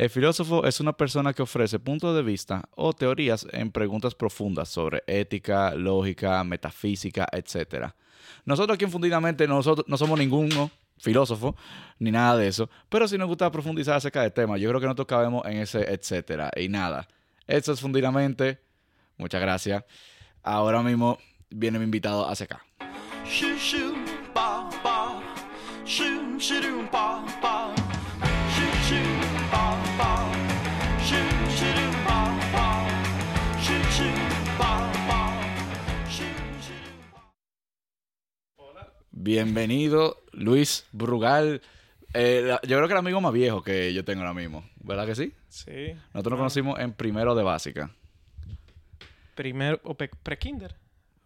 El filósofo es una persona que ofrece puntos de vista o teorías en preguntas profundas sobre ética, lógica, metafísica, etc. Nosotros aquí en Fundidamente nosotros no somos ninguno filósofo ni nada de eso, pero si nos gusta profundizar acerca del tema, yo creo que nosotros cabemos en ese etcétera y nada. Eso es Fundidamente. Muchas gracias. Ahora mismo viene mi invitado hacia acá. Bienvenido, Luis Brugal. Eh, la- yo creo que el amigo más viejo que yo tengo ahora mismo. ¿Verdad que sí? Sí. Nosotros nos conocimos en primero de básica. Primero, o pre-kinder.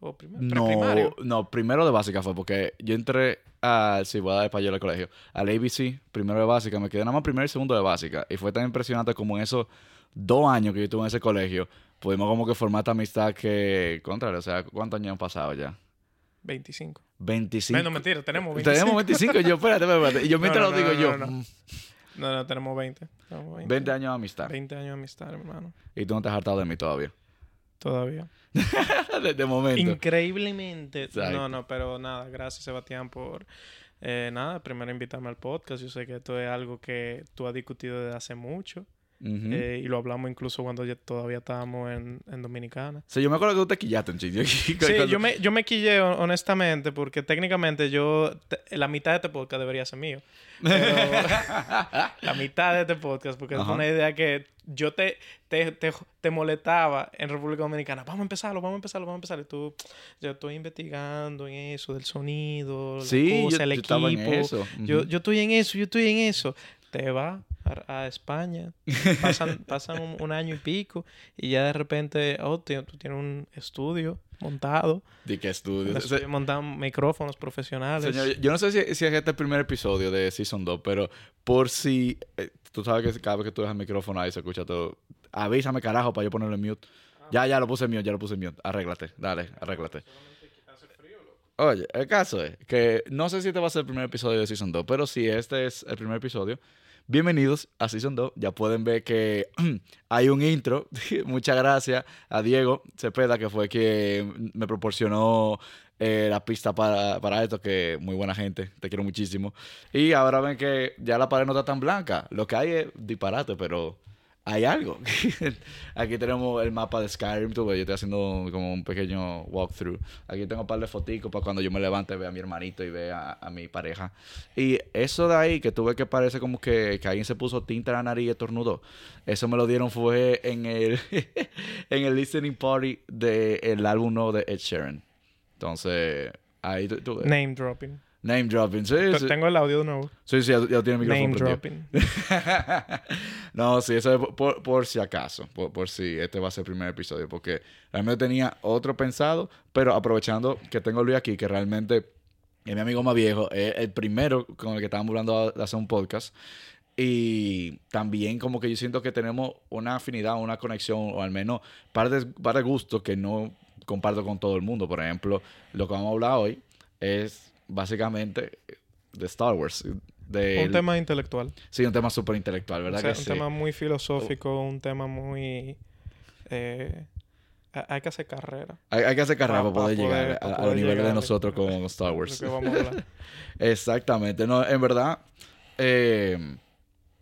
O primero, No, no, primero de básica fue porque yo entré al sí, voy a dar español al colegio, al ABC, primero de básica, me quedé nada más primero y segundo de básica. Y fue tan impresionante como en esos dos años que yo estuve en ese colegio, pudimos como que formar esta amistad que, contra, o sea, ¿cuántos años han pasado ya? 25. 25. No, mentira, tenemos 25. Tenemos 25, yo, espérate, espérate. Y yo mientras No, lo no, digo no, yo, no, no. mm, No, no, tenemos 20. Tenemos 20. 20 años de amistad. 20 años de amistad, hermano. Y tú no te has hartado de mí todavía. Todavía. de, de momento. Increíblemente. Exacto. No, no, pero nada, gracias Sebastián por eh, nada, primero invitarme al podcast. Yo sé que esto es algo que tú has discutido desde hace mucho Ujú. eh, y lo hablamos incluso cuando ya todavía estábamos en, en Dominicana. Sí, yo me acuerdo que tú te quillaste un chiste. Sí, yo me, yo me quillé hon- honestamente porque técnicamente yo, te- la mitad de este podcast debería ser mío. Pero la mitad de este podcast, porque es Ajá. una idea que yo te, te, te, te molestaba en República Dominicana. Vamos a empezarlo, vamos a empezarlo, vamos a empezar. Y tú, yo estoy investigando en eso, del sonido, la Sí, yo- cosa, el yo estaba en equipo. eso. Yo, Ujú. yo estoy en eso, yo estoy en eso. Te va a, a España, pasan, pasan un, un año y pico y ya de repente, oh, te- tú tienes un estudio montado, ¿De qué estudio? montado, micrófonos profesionales. Señor, yo no sé si, si es este el primer episodio de Season 2, pero por si... eh, tú sabes que cada vez que tú dejas el micrófono ahí se escucha todo. Avísame, carajo, para yo ponerlo en mute. Ya, ya lo puse en mute, ya lo puse en mute. Arréglate, dale, arréglate. Oye, el caso es que no sé si este va a ser el primer episodio de Season 2, pero si este es el primer episodio, bienvenidos a Season 2. Ya pueden ver que hay un intro. Muchas gracias a Diego Cepeda, que fue quien me proporcionó eh, la pista para, para esto, que muy buena gente, te quiero muchísimo. Y ahora ven que ya la pared no está tan blanca. Lo que hay es disparate, pero hay algo. Aquí tenemos el mapa de Skyrim, tú yo estoy haciendo como un pequeño walkthrough. Aquí tengo un par de foticos para cuando yo me levante vea a mi hermanito y vea a, mi pareja. Y eso de ahí, que tú ves que parece como que, alguien se puso tinta en la nariz y estornudó. Eso me lo dieron fue en el, en el listening party del álbum nuevo de Ed Sheeran. Entonces, ahí tú, tú. Name dropping. Name dropping, sí, Te- sí. Tengo el audio de nuevo. Sí, sí, ya, ya tiene el micrófono Name dropping. no, sí, eso es por, por- por si acaso, por, por si este va a ser el primer episodio, porque realmente tenía otro pensado, pero aprovechando que tengo a Luis aquí, que realmente es mi amigo más viejo, es el primero con el que estábamos hablando de hacer un podcast. Y también como que yo siento que tenemos una afinidad, una conexión, o al menos par de, par de gustos que no comparto con todo el mundo. Por ejemplo, lo que vamos a hablar hoy es básicamente de Star Wars. De Un tema intelectual. Sí, un tema súper intelectual, ¿verdad O sea, que un sí? tema muy filosófico, un tema muy... eh, ha- hay que hacer carrera. Hay, hay que hacer carrera Pa- para pa poder poder- llegar pa a, los niveles de nosotros con Star Lo Wars. que vamos a hablar. Exactamente. No, en verdad, eh,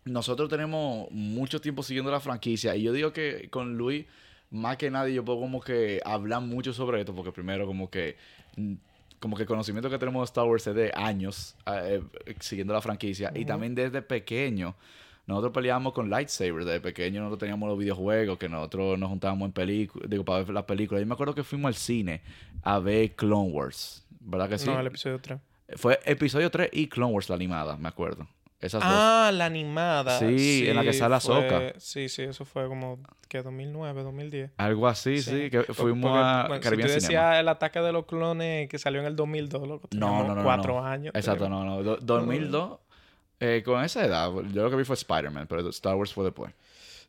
nosotros tenemos mucho tiempo siguiendo la franquicia y yo digo que con Luis, más que nadie, yo puedo como que hablar mucho sobre esto porque primero como que... Como que el conocimiento que tenemos de Star Wars es de años eh, eh, siguiendo la franquicia y también desde pequeño. Nosotros peleábamos con lightsaber desde pequeño. Nosotros teníamos los videojuegos que nosotros nos juntábamos en películas, digo, para ver las películas. Yo me acuerdo que fuimos al cine a ver Clone Wars. ¿Verdad que sí? No, el episodio 3. Fue episodio 3 y Clone Wars la animada, me acuerdo. Esas Ah, la animada. Sí, en la que sale Ahsoka. Sí, sí, eso fue como que 2009, 2010. dos. Algo así, sí, que Por- fuimos porque, a bueno, Caribbean si tú Cinema. decías el ataque de los clones que salió en el 2002, loco, No, no, no, cuatro no. años. Exacto, no, no. Do- 2002, eh, con esa edad, yo lo que vi fue Spider-Man, pero Star Wars fue después.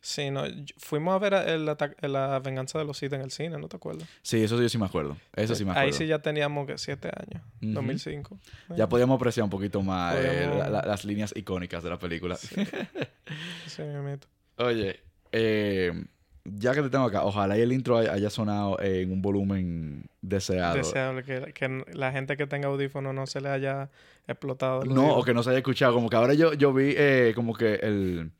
Sí, no, fuimos a ver el ata- la venganza de los Sith en el cine, ¿no te acuerdas? Sí, eso sí, yo sí me acuerdo. Eso sí me acuerdo. Ahí sí ya teníamos que siete años, Ujú. 2005. Ya podíamos apreciar un poquito más eh, Podíamos- la- la- las líneas icónicas de la película. Sí, mismito. Oye, eh, ya que te tengo acá, ojalá y el intro hay- haya sonado en un volumen deseado. Deseable que, que la gente que tenga audífono no se le haya explotado. el No, o que no se haya escuchado. Como que ahora yo, yo vi eh, como que el,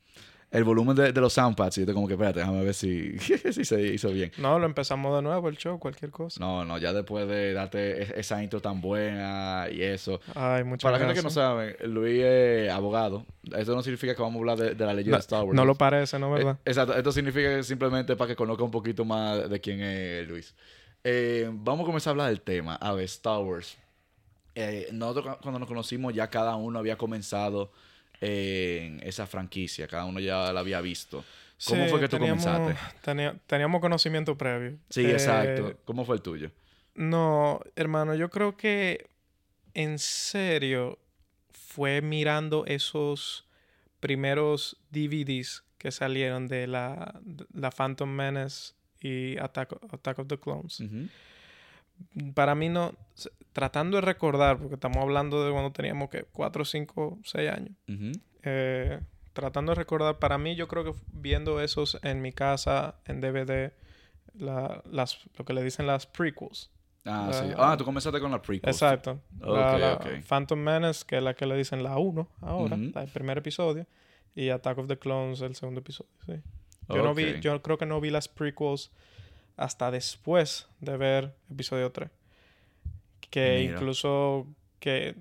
el volumen de, de los soundpads y yo como que, espérate, déjame ver si, si se hizo bien. No, lo empezamos de nuevo el show, cualquier cosa. No, no, ya después de darte esa intro tan buena y eso. Ay, muchas Para la gente que no sabe, Luis es abogado. Eso no significa que vamos a hablar de, de la leyenda No, de Star Wars. no lo parece, ¿no? ¿Verdad? Eh, exacto, esto significa simplemente para que conozca un poquito más de quién es Luis. Eh, vamos a comenzar a hablar del tema. A ver, Star Wars. Eh, nosotros cu- cuando nos conocimos ya cada uno había comenzado en esa franquicia, cada uno ya la había visto. ¿Cómo Sí, fue que tú teníamos- comenzaste? tenía- teníamos conocimiento previo. Sí, Eh, exacto. ¿Cómo fue el tuyo? No, hermano, yo creo que en serio fue mirando esos primeros DVDs que salieron de la, de la Phantom Menace y Attack, Attack of the Clones. Para mí no, tratando de recordar, porque estamos hablando de cuando teníamos que 4, 5, 6 años. Eh, tratando de recordar, para mí yo creo que viendo esos en mi casa en DVD, la- las, lo que le dicen las prequels. Ah, La- sí. Ah, tú comenzaste con la prequel. Exacto. La- Ok, la. Phantom Menace, que es la que le dicen la 1 ahora, el primer episodio. Y Attack of the Clones, el segundo episodio. Sí. Yo, no vi, yo creo que no vi las prequels hasta después de ver episodio 3. Que Mira. incluso que,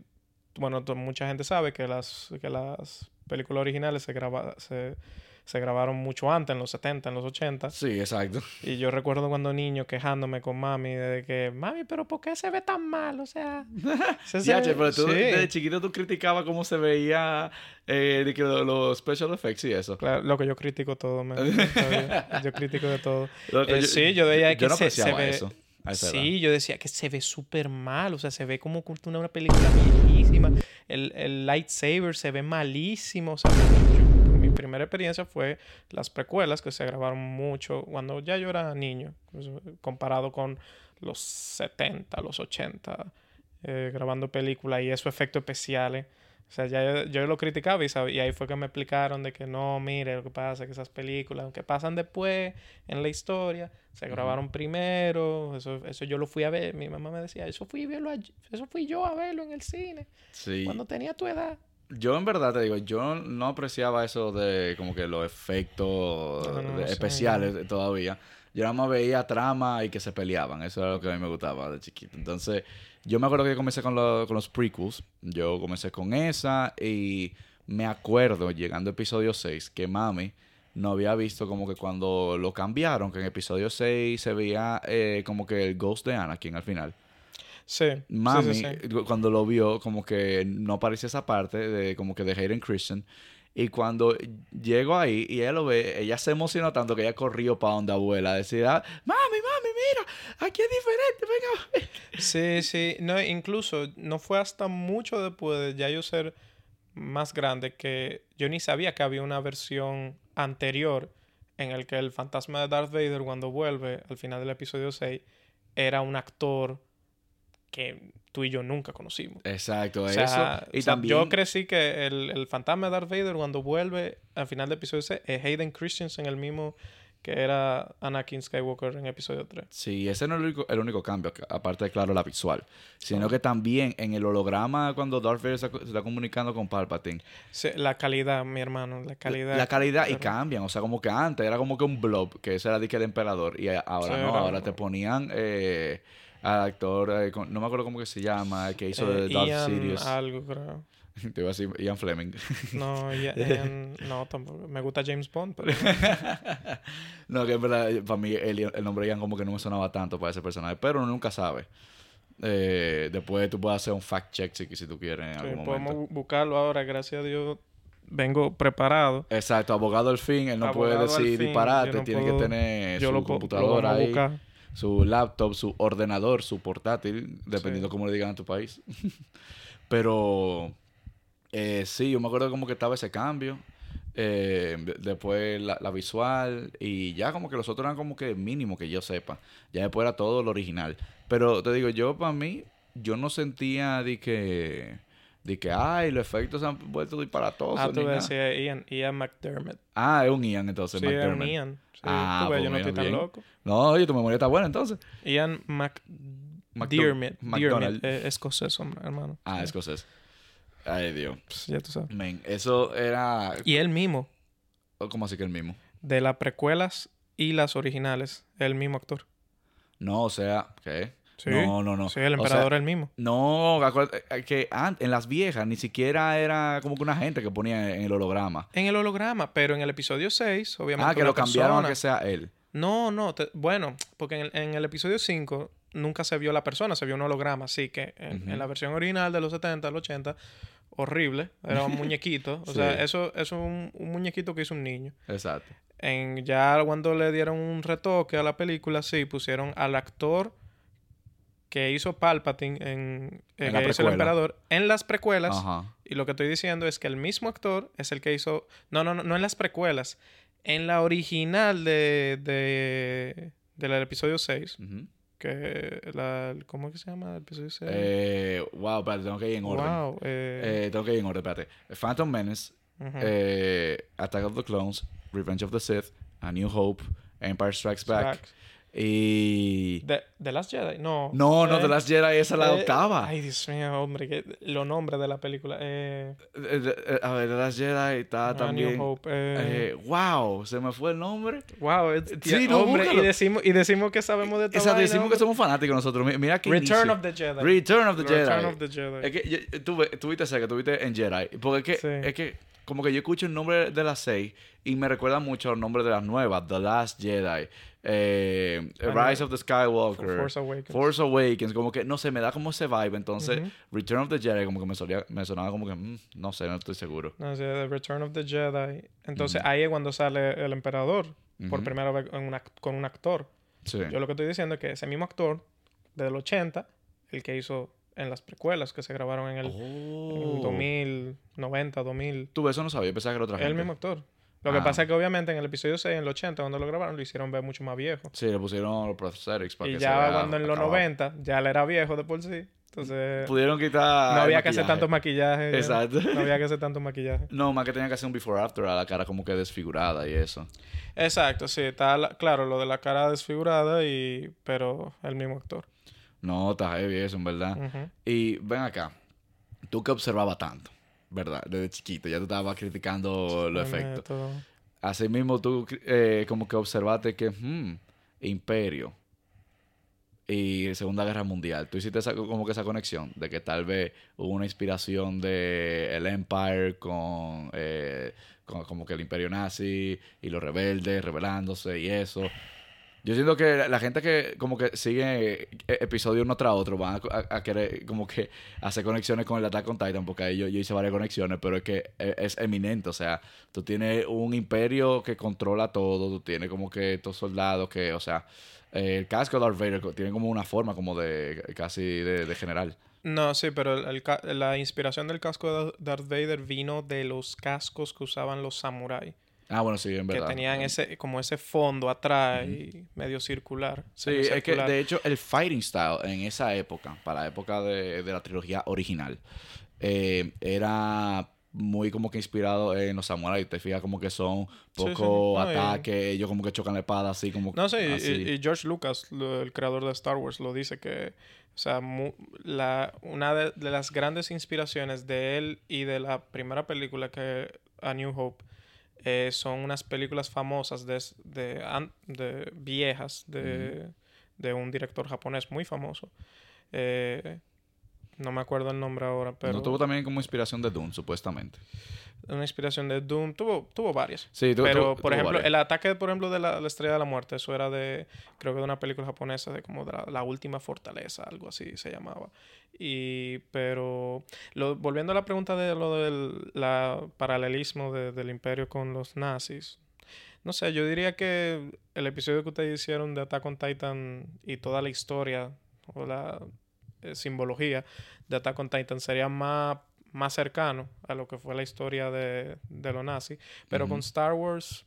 bueno, mucha gente sabe que las, que las películas originales se, graba, se, se grabaron mucho antes, en los 70, en los 80. Sí, exacto. Y yo recuerdo cuando niño quejándome con mami de que, mami, pero ¿por qué se ve tan mal? O sea, se- se- Diache, pero tú sí. desde chiquito tú criticabas cómo se veía eh, de que lo- los special effects y eso. Claro, lo que yo critico todo. Todavía. Yo critico de todo. Lo Eh, sí, yo veía que no se- ve- eso. Sí, yo decía que se ve súper mal, o sea, se ve como una, película viejísima. El, el lightsaber se ve malísimo. O sea, yo- primera experiencia fue las precuelas que se grabaron mucho cuando ya yo era niño, pues, comparado con los 70, los 80, eh, grabando películas y esos efectos especiales. O sea, ya yo, yo lo criticaba y, y ahí fue que me explicaron de que no, mire, lo que pasa es que esas películas, aunque pasan después en la historia, se grabaron primero, eso, eso yo lo fui a ver, mi mamá me decía, eso fui, verlo eso fui yo a verlo en el cine, Sí. cuando tenía tu edad. Yo en verdad te digo, yo no apreciaba eso de como que los efectos No, no, de- sí. especiales todavía. Yo nada más veía trama y que se peleaban. Eso era lo que a mí me gustaba de chiquito. Entonces, yo me acuerdo que yo comencé con, lo- con los prequels. Yo comencé con esa y me acuerdo, llegando a episodio 6, que mami no había visto como que cuando lo cambiaron, que en episodio 6 se veía eh, como que el ghost de Anakin al final. Sí, sí, sí, Mami, sí. cuando lo vio, como que no aparecía esa parte de como que de Hayden Christian. Y cuando llegó ahí y ella lo ve, ella se emocionó tanto que ella corrió para donde abuela a decir, "Ah, mami, mami, mira, aquí es diferente, venga. a ver". Sí, sí, no, incluso no fue hasta mucho después de ya yo ser más grande que yo ni sabía que había una versión anterior en el que el fantasma de Darth Vader cuando vuelve al final del episodio 6 era un actor que tú y yo nunca conocimos. Exacto, O sea, eso. Y o sea, también, yo crecí que el, el fantasma de Darth Vader cuando vuelve al final del episodio 6 es Hayden Christensen, el mismo que era Anakin Skywalker en episodio 3. Sí, ese no es el único, el único cambio, aparte de, claro, la visual. Sino que también en el holograma, cuando Darth Vader se, se está comunicando con Palpatine, Sí, la calidad, mi hermano, la calidad. la calidad y cambian. O sea, como que antes era como que un blob, que ese era el emperador. Y ahora Sí, no, ahora un- te ponían eh, al actor, eh, con- no me acuerdo cómo que se llama, el que hizo Eh, de Darth Ian algo, creo. Te iba a decir Ian Fleming. No, Ian- Ian- no, tampoco. Me gusta James Bond, pero... no, que en verdad, para mí el, el nombre Ian como que no me sonaba tanto para ese personaje, pero uno nunca sabe. Eh, después tú puedes hacer un fact check si, si tú quieres en sí, algún podemos momento. bu- buscarlo ahora, gracias a Dios. Vengo preparado. Exacto, abogado al fin, él no puede Abogado decir fin, disparate, no tiene puedo- que tener su lo, po- lo computadora ahí. buscar. su laptop, su ordenador, su portátil, dependiendo Sí. cómo le digan a tu país. Pero eh, sí, yo me acuerdo como que estaba ese cambio. Eh, de- después la, la visual. Y ya como que los otros eran como que mínimo que yo sepa. Ya después era todo lo original. Pero te digo, yo para mí, yo no sentía de que. De que, ay, los efectos se han vuelto disparatosos. Ah, tú decías Ian, Ian McDermott. Ah, es un Ian entonces. Sí, es un McDermott. Ian. Sí, Ah, tú ves, pues yo no mira, estoy tan bien. loco. No, oye, tu memoria está buena entonces. Ian McDermott. McDonald. Dearmid, eh, escocés, hermano. Ah, Sí, escocés. Ay, Dios. pues, ya tú sabes. Men, eso era. Y él mismo, ¿Cómo así que el mismo? de las precuelas y las originales, el mismo actor. No, o sea, ¿qué? Sí. No, no, no. Sí, el O sea, emperador es el mismo. No, acuérdate eh, que en las viejas ni siquiera era como que una gente que ponía en el holograma. En el holograma, pero en el episodio 6, obviamente. Ah, que lo cambiaron a que sea él. No, no. te- bueno, porque en el, en el episodio 5 nunca se vio la persona, se vio un holograma. Así que en la versión original de los 70, los 80, horrible. Era un muñequito. O Sí. sea, eso, eso es un, un muñequito que hizo un niño. Exacto. En, ya cuando le dieron un retoque a la película, sí, pusieron al actor que hizo Palpatine en, En la hizo el emperador en las precuelas. Ajá. Y lo que estoy diciendo es que el mismo actor es el que hizo. No, no, no, no en las precuelas. En la original de, de, del episodio 6. Ujú. Que la, ¿Cómo es que se llama el episodio 6? Eh, wow, espérate, tengo que ir en orden. wow. eh, Eh, tengo que ir en orden, espérate. Phantom Menace, ujú. eh, Attack of the Clones, Revenge of the Sith, A New Hope, Empire Strikes Back. Strikes. Y. The, The Last Jedi. No. No, no, eh, The Last Jedi, esa es la eh, octava. Ay, Dios mío, hombre. Que, los nombres de la película. Eh, Eh, eh, eh, a ver, The Last Jedi está también. New Hope. eh, Eh, wow, se me fue el nombre. wow. es- sí, no, hombre. Y decimos, y decimos que sabemos de esta Exacto, vaina, decimos que somos fanáticos nosotros. Mi- Mira que Return inicio. of the Jedi. Return of the Jedi. Return of the Jedi. Es que tú, viste cerca, tú viste en Jedi. Porque es que, Sí. es que como que yo escucho el nombre de las seis y me recuerda mucho al nombre de las nuevas. The Last Jedi. Eh, Rise of the Skywalker. Force Awakens. Force Awakens. Como que, no sé, me da como ese vibe. Entonces. Return of the Jedi como que me, solía, me sonaba como que, mm, no sé, no estoy seguro. No, sea, The Return of the Jedi. Entonces ahí es cuando sale el emperador. Por Ujú. primera vez en con un actor. Sí. Yo lo que estoy diciendo es que ese mismo actor del 80, el que hizo en las precuelas que se grabaron en el, en el Oh. 2000, 90, 2000. Tú eso no sabía, pensaba que era otra gente. el mismo actor. Lo que Ah. pasa es que obviamente en el episodio 6, en el 80, cuando lo grabaron, lo hicieron ver mucho más viejo. Sí, le pusieron los prosthetics para Y que se ya vea cuando en los acabado. 90, ya él era viejo de por sí. Entonces, Pudieron quitar no había que hacer tanto maquillaje. ya. Exacto. No había que hacer tanto maquillaje. No, más que tenían que hacer un before after a la cara como que desfigurada y eso. Exacto, sí, está la- claro lo de la cara desfigurada y pero el mismo actor. No, está heavy eso, en verdad. Y ven acá, tú que observabas tanto, ¿verdad? Desde chiquito, ya tú estabas criticando los efectos. Así mismo tú eh, como que observaste que, hmm, imperio y Segunda Guerra Mundial. Tú hiciste esa, como que esa conexión de que tal vez hubo una inspiración de el Empire con, eh, con como que el imperio nazi y los rebeldes rebelándose y eso. Yo siento que la- gente que como que sigue eh, episodio uno tras otro van a, querer como que hacer conexiones con el Attack on Titan porque ahí yo, hice varias conexiones, pero es que es, es eminente. O sea, tú tienes un imperio que controla todo, tú tienes como que estos soldados que, o sea, eh, el casco de Darth Vader tiene como una forma como de casi de, general. No, sí, pero la inspiración del casco de Darth Vader vino de los cascos que usaban los samuráis. Ah, bueno, sí, en Que verdad. tenían ese, como ese fondo atrás y medio circular. Sí, es que de hecho el fighting style en esa época, para la época de, de la trilogía original, eh, era muy como que inspirado en los samuráis. Te fijas como que son Sí, sí. poco No, y- ataques, ellos como que chocan la espada así como No sé, y- así. y, y George Lucas, lo- el creador de Star Wars, lo dice que, o sea, mu- la, una de, de las grandes inspiraciones de él y de la primera película que A New Hope eh, son unas películas famosas de, de viejas de, de un director japonés muy famoso. Eh, no me acuerdo el nombre ahora, pero No tuvo también como inspiración de Dune, supuestamente. una inspiración de Doom. Tuvo, tuvo varias. Sí, tu- Pero, por tuvo ejemplo, varias. el ataque, por ejemplo, de la, la Estrella de la Muerte, eso era de, creo que de una película japonesa, de como de la, la última fortaleza, algo así se llamaba. Y, pero, lo, volviendo a la pregunta de lo del la paralelismo de- del imperio con los nazis, no sé, yo diría que el episodio que ustedes hicieron de Attack on Titan y toda la historia o la simbología de Attack on Titan sería más, más cercano a lo que fue la historia de, de los nazis. Pero con. Star Wars,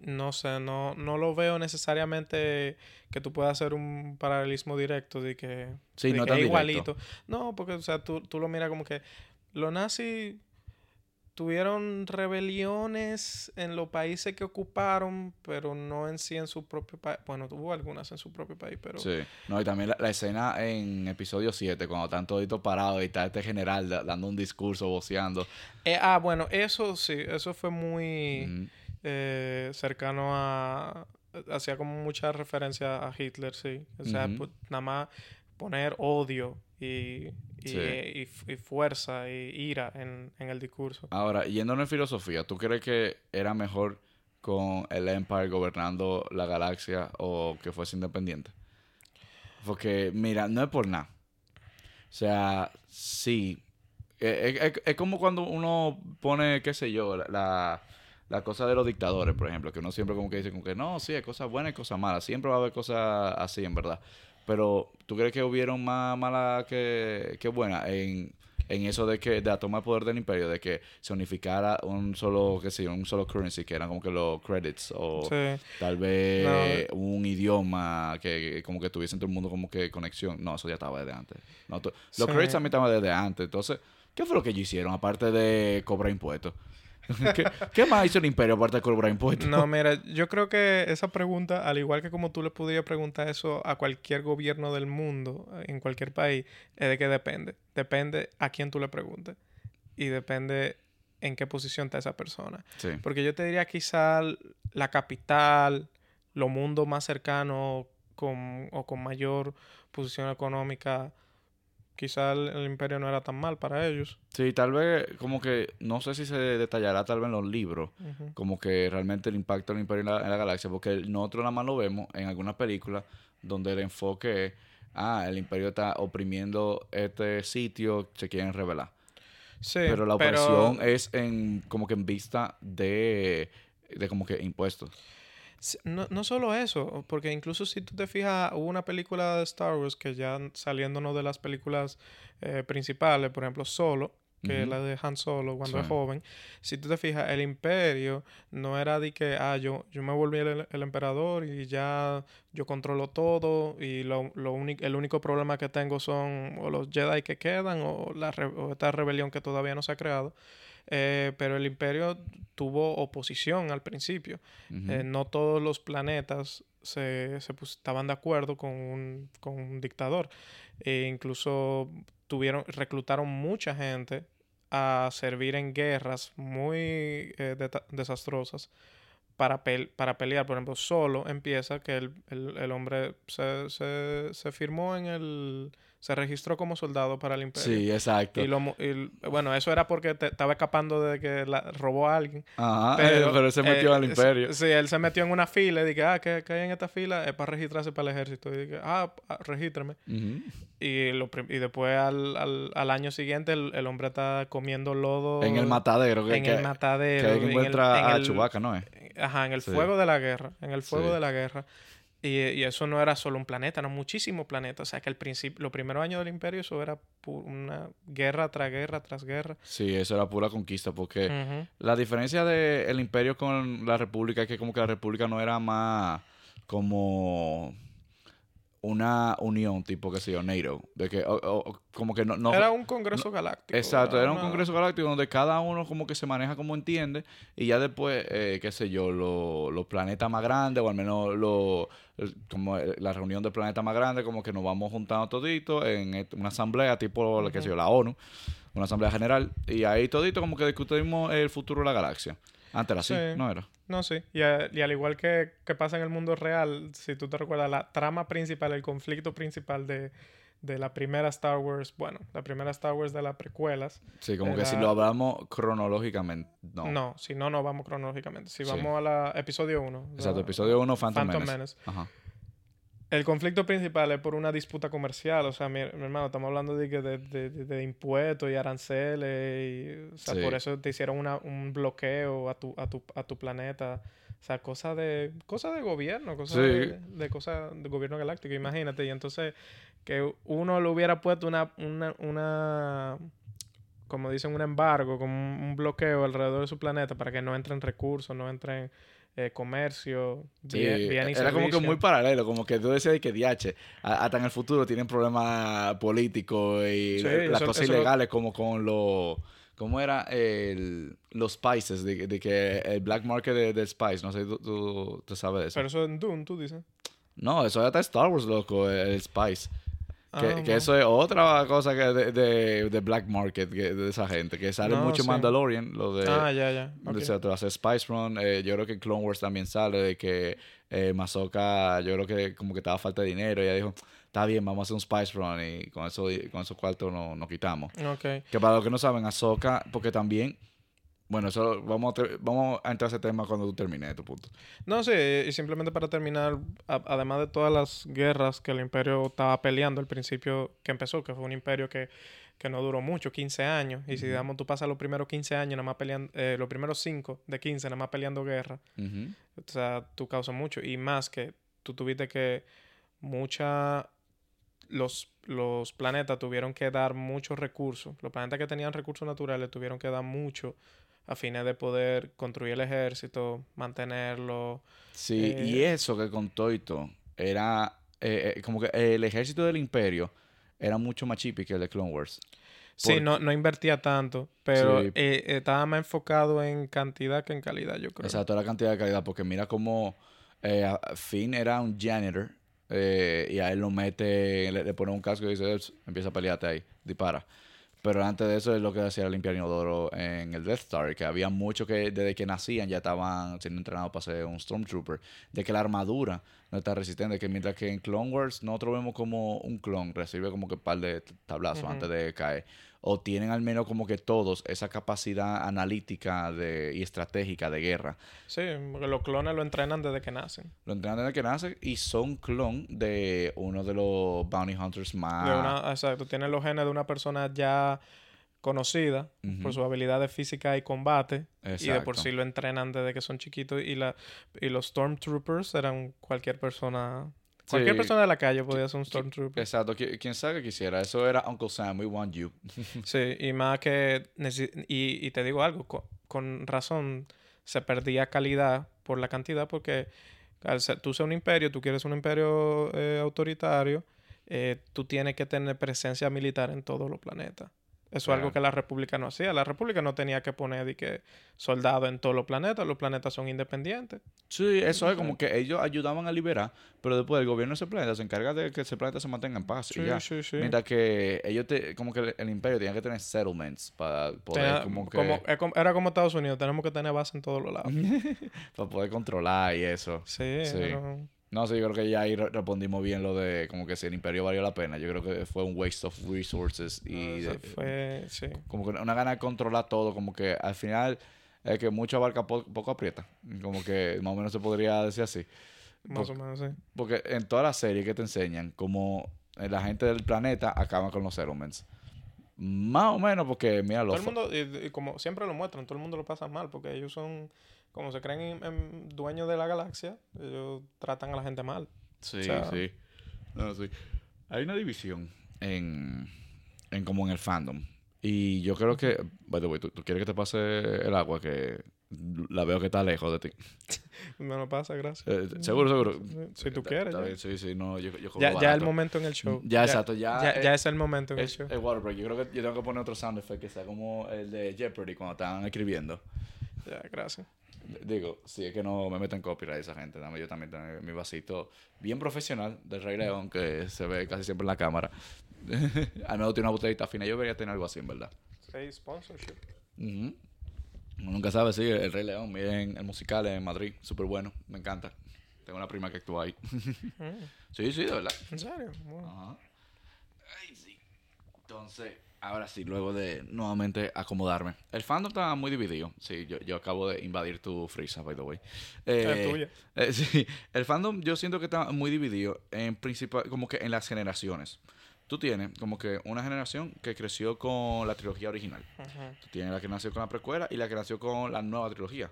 no sé, no, no lo veo necesariamente que tú puedas hacer un paralelismo directo de que, Sí, de no que directo. igualito. No, porque, o sea, tú, tú lo miras como que los nazis tuvieron rebeliones en los países que ocuparon, pero no en sí en su propio país. Bueno, tuvo algunas en su propio país, pero... Sí. No, y también la, la escena en episodio 7, cuando están toditos parados y está este general da- dando un discurso, voceando. Eh, ah, bueno, eso sí, eso fue muy eh, cercano a... Hacía como mucha referencia a Hitler, sí. O sea, Ujú. pu- nada más poner odio y, y, Sí. eh, y fuerza y ira en, en el discurso. Ahora, yéndonos en filosofía, ¿tú crees que era mejor con el Empire gobernando la galaxia o que fuese independiente? Porque, mira, no es por nada. O sea, sí. Eh, Es, es- es como cuando uno pone, qué sé yo, la, la, la cosa de los dictadores, por ejemplo, que uno siempre como que dice como que no, sí, hay cosas buenas y cosas malas. Siempre va a haber cosas así, en verdad. Pero, ¿tú crees que hubieron más malas que, que buenas en, en eso de que de la toma de poder del imperio, de que se unificara un solo, qué sé yo, un solo currency, que eran como que los credits, o Sí. tal vez un idioma que, que como que tuviese en todo el mundo como que conexión? No, eso ya estaba desde antes. No, los Sí. credits también estaban desde antes. Entonces, ¿qué fue lo que ellos hicieron aparte de cobrar impuestos? ¿Qué, qué más hizo el imperio aparte de cobrar impuestos? No, mira, yo creo que esa pregunta, al igual que como tú le podrías preguntar eso a cualquier gobierno del mundo, eh, en cualquier país, es de que depende. Depende a quién tú le preguntes. Y depende en qué posición está esa persona. Sí. Porque yo te diría quizá la capital, los mundos más cercanos con, o con mayor posición económica, quizá el, el imperio no era tan mal para ellos. Sí, tal vez como que, no sé si se detallará tal vez en los libros, como que realmente el impacto del imperio en la, en la galaxia, porque nosotros nada más lo vemos en algunas películas donde el enfoque es, ah, el imperio está oprimiendo este sitio, se quieren rebelar. Sí, pero la pero- opresión es en como que en vista de, de como que impuestos. No, no solo eso, porque incluso si tú te fijas, hubo una película de Star Wars que ya saliéndonos de las películas eh, principales, por ejemplo, Solo, que es la de Han Solo cuando es joven, si tú te fijas, el imperio no era de que, ah, yo, yo me volví el, el emperador y ya yo controlo todo y lo, lo el único problema que tengo son o los Jedi que quedan o, la re- o esta rebelión que todavía no se ha creado. Eh, pero el imperio tuvo oposición al principio. Eh, no todos los planetas se, se estaban de acuerdo con un, con un dictador. E incluso tuvieron, reclutaron mucha gente a servir en guerras muy eh, desastrosas para, pel- para pelear. Por ejemplo, solo empieza que el, el- el hombre se, se, se firmó en el... se registró como soldado para el imperio. Sí, exacto. Y lo, y, bueno, eso era porque te- estaba escapando de que la, robó a alguien. Ajá, pero, él se metió eh, al imperio. Sí, él se metió en una fila y dije, ah, ¿qué, qué hay en esta fila? Es para registrarse para el ejército. Y dije, ah, ah, regístrame. Y, lo, y después al, al, al año siguiente el, el hombre está comiendo lodo. En el matadero. Que, En que- el matadero. Que en el- encuentra en a el- Chewbacca, ¿no es? Ajá, en el Sí. fuego de la guerra. En el fuego Sí. de la guerra. Y, y eso no era solo un planeta, eran muchísimos planetas. O sea que al principio, los primeros años del imperio, eso era una guerra tras guerra tras guerra. Sí, eso era pura conquista, porque la diferencia del imperio con la república es que como que la república no era más como una unión tipo, qué sé yo, NATO. De que, o- o- como que no... no era un congreso galáctico. Exacto, era un una- congreso galáctico donde cada uno como que se maneja como entiende y ya después, eh, qué sé yo, lo- los planetas más grandes o al menos lo, como el- la reunión del planeta más grande, como que nos vamos juntando toditos en una asamblea tipo, la qué sé yo, la ONU, una asamblea general y ahí todito como que discutimos el futuro de la galaxia. Antes era así, Sí. ¿no era? No, sí. Y, a- y al igual que, que pasa en el mundo real, si tú te recuerdas, la trama principal, el conflicto principal de, de la primera Star Wars, bueno, la primera Star Wars de las precuelas. Sí, como que si lo hablamos cronológicamente, no. No, si no, no vamos cronológicamente. Si Sí. vamos a la episodio 1. Exacto, episodio 1, Phantom, Phantom Menace. Menace. Ajá. El conflicto principal es por una disputa comercial. O sea, mi, mi hermano, estamos hablando de, que de, de- de- impuestos y aranceles. Y, o sea, Sí. por eso te hicieron una- un bloqueo a tu, a tu, a tu planeta. O sea, cosa de, cosa de gobierno, cosa Sí. de, de cosa de gobierno galáctico, imagínate. Y entonces, que uno le hubiera puesto una, una, una como dicen, un embargo, como un, un bloqueo alrededor de su planeta para que no entren recursos, no entren eh, comercio, Sí, bien, era como que muy paralelo, como que tú decías que DH, hasta en el futuro tienen problemas políticos y Sí, las eso- cosas eso- ilegales como con los, ¿cómo era? El, los spices, de, de que el black market de- del spice, no sé, tú, tú, tú sabes de eso. Pero eso en Dune, tú dices. no, eso ya está Star Wars, loco, el spice. Que, Ah, que eso es otra cosa que de, de, de black market que- de esa gente, que sale No, mucho sí. Mandalorian, lo de... Ah, ya, ya. ok. O sea, Spice Run. eh, yo creo que Clone Wars también sale de que eh, Mazoka, yo creo que como que estaba falta de dinero. Y ella dijo, está bien, vamos a hacer un Spice Run y con eso con esos cuartos nos quitamos. Ok. Que para los que no saben, Ahsoka, porque también, bueno, eso vamos a, vamos a entrar a ese tema cuando tú termines tu punto. No, sí, y simplemente para terminar, además de todas las guerras que el imperio estaba peleando al principio que empezó, que fue un imperio que, que no duró mucho, 15 años, y si digamos tú pasas los primeros 15 años nada más peleando, eh, los primeros 5 de 15 nada más peleando guerra, o sea, tú causas mucho, y más que tú tuviste que mucha, los, los planetas tuvieron que dar muchos recursos, los planetas que tenían recursos naturales tuvieron que dar mucho a fines de poder construir el ejército, mantenerlo, Sí, y Eh, eso que con Toito era eh, eh, como que el ejército del imperio era mucho más chipi que el de Clone Wars. Sí, no, no invertía tanto, pero Sí. eh, estaba más enfocado en cantidad que en calidad, yo creo. Exacto, la cantidad de calidad, porque mira cómo eh, Finn era un janitor y a él lo mete, le, le pone un casco y dice, empieza a pelearte ahí, dispara. Pero antes de eso es lo que hacía limpiar inodoro en el Death Star, que había muchos que desde que nacían ya estaban siendo entrenados para ser un Stormtrooper, de que la armadura no está resistente, que mientras que en Clone Wars nosotros vemos como un clon recibe como que un par de tablazos antes de caer, o tienen al menos como que todos esa capacidad analítica de, y estratégica de guerra. Sí, porque los clones lo entrenan desde que nacen. Lo entrenan desde que nace y son clon de uno de los bounty hunters más... De una, exacto, tienen los genes de una persona ya conocida por sus habilidades físicas y combate. Y de por sí lo entrenan desde que son chiquitos. Y, la, y los Stormtroopers eran cualquier persona... Cualquier persona de la calle podía ser un Stormtrooper. Exacto, qui- quien sabe que quisiera. Eso era Uncle Sam, we want you. Sí, y más que... Y, y te digo algo, con, con razón se perdía calidad por la cantidad porque al ser, tú ser un imperio, tú quieres un imperio eh, autoritario, eh, tú tienes que tener presencia militar en todos los planetas. Eso es algo que la República no hacía. La República no tenía que poner de que soldados en todos los planetas. Los planetas son independientes. Sí, eso es como que ellos ayudaban a liberar, pero después el gobierno de ese planeta se encarga de que ese planeta se mantenga en paz. y Sí, ya. sí, sí. Mientras que ellos, te, como que el, el imperio tenía que tener settlements para poder, Tenía- como que, como- era como Estados Unidos. Tenemos que tener base en todos los lados. para poder controlar y eso. Sí, Sí. pero- No sé, yo creo que ya ahí re- respondimos bien lo de como que si el imperio valió la pena. Yo creo que fue un waste of resources y de- fue... Sí. como que una gana de controlar todo, como que al final es que mucho abarca po- poco aprieta. Como que más o menos se podría decir así. Más o menos, sí. Porque en toda la serie que te enseñan, como la gente del planeta acaban con los settlements. Más o menos porque, mira, Todo los... el mundo, y, y como siempre lo muestran, todo el mundo lo pasa mal porque ellos son, como se creen en- en dueños de la galaxia, ellos tratan a la gente mal. Sí, o sea- sí. No, sí. Hay una división en, en como en el fandom. Y yo creo que, by the way, ¿tú, tú quieres que te pase el agua que la veo que está lejos de ti. Me lo pasa, gracias. Eh, seguro, seguro. Si tú quieres. está ya. bien, sí, sí, no, yo, yo cobro Ya, ya el momento en el show. Ya, exacto, ya, Ya, eh, ya es el momento en el Es, show. es water break. Yo creo que yo tengo que poner otro sound effect que sea como el de Jeopardy cuando estaban escribiendo. Ya, gracias. Digo, si es que no me meten copyright esa gente, dame yo también tengo mi vasito bien profesional del Rey León que se ve casi siempre en la cámara. Al menos tiene una botellita fina. Yo debería tener algo así, en verdad. Hey, sponsorship. Uno nunca sabe, sí, el Rey León, miren el musical en Madrid, súper bueno, me encanta. Tengo una prima que actúa ahí. Mm, sí, sí, de verdad. ¿En serio? Wow. Ajá. Ay, sí. Entonces, ahora sí, luego de nuevamente acomodarme. El fandom está muy dividido. Sí, yo, yo acabo de invadir tu frisa, by the way. Eh, Es tuya. eh, sí, el fandom yo siento que está muy dividido en principal, como que en las generaciones. Tú tienes como que una generación que creció con la trilogía original. Ujú. Tú tienes la que nació con la precuela y la que nació con la nueva trilogía.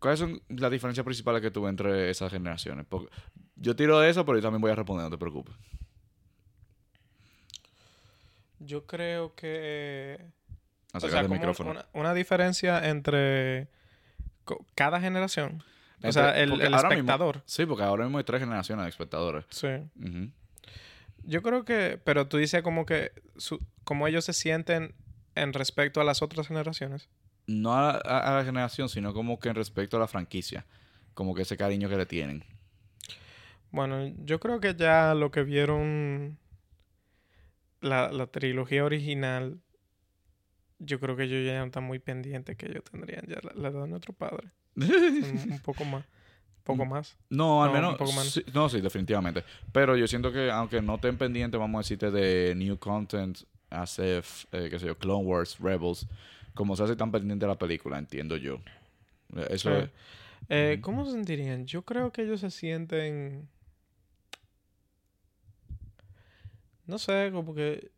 ¿Cuáles son las diferencias principales que tuve entre esas generaciones? Porque yo tiro de eso, pero yo también voy a responder, no te preocupes. Yo creo que O Acercar sea, el micrófono. una, una diferencia entre cada generación. O sea, el, el mismo- espectador. sí, porque ahora mismo hay tres generaciones de espectadores. Sí. Yo creo que, pero tú dices como que, su, como ellos se sienten en respecto a las otras generaciones. No a, a- a la generación, sino como que en respecto a la franquicia. Como que ese cariño que le tienen. Bueno, yo creo que ya lo que vieron la, la trilogía original, yo creo que ellos ya no están muy pendientes que ellos tendrían ya la, la edad de nuestro padre. un, un poco más. Poco más. No, al No, menos. un poco menos. sí- no, sí, definitivamente. Pero yo siento que, aunque no estén pendientes, vamos a decirte, de new content, as if, eh, qué sé yo, Clone Wars, Rebels, como se hace tan pendiente de la película, entiendo yo. Eh, Eso Sí. es. Eh. ¿Cómo se sentirían? Yo creo que ellos se sienten... No sé, como que...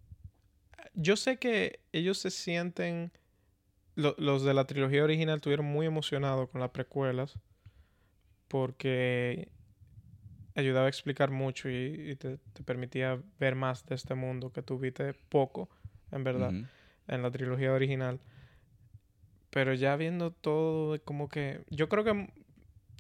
Yo sé que ellos se sienten... lo- los de la trilogía original estuvieron muy emocionados con las precuelas porque ayudaba a explicar mucho y, y te, te permitía ver más de este mundo que tuviste poco, en verdad en la trilogía original. Pero ya viendo todo, como que. Yo creo que.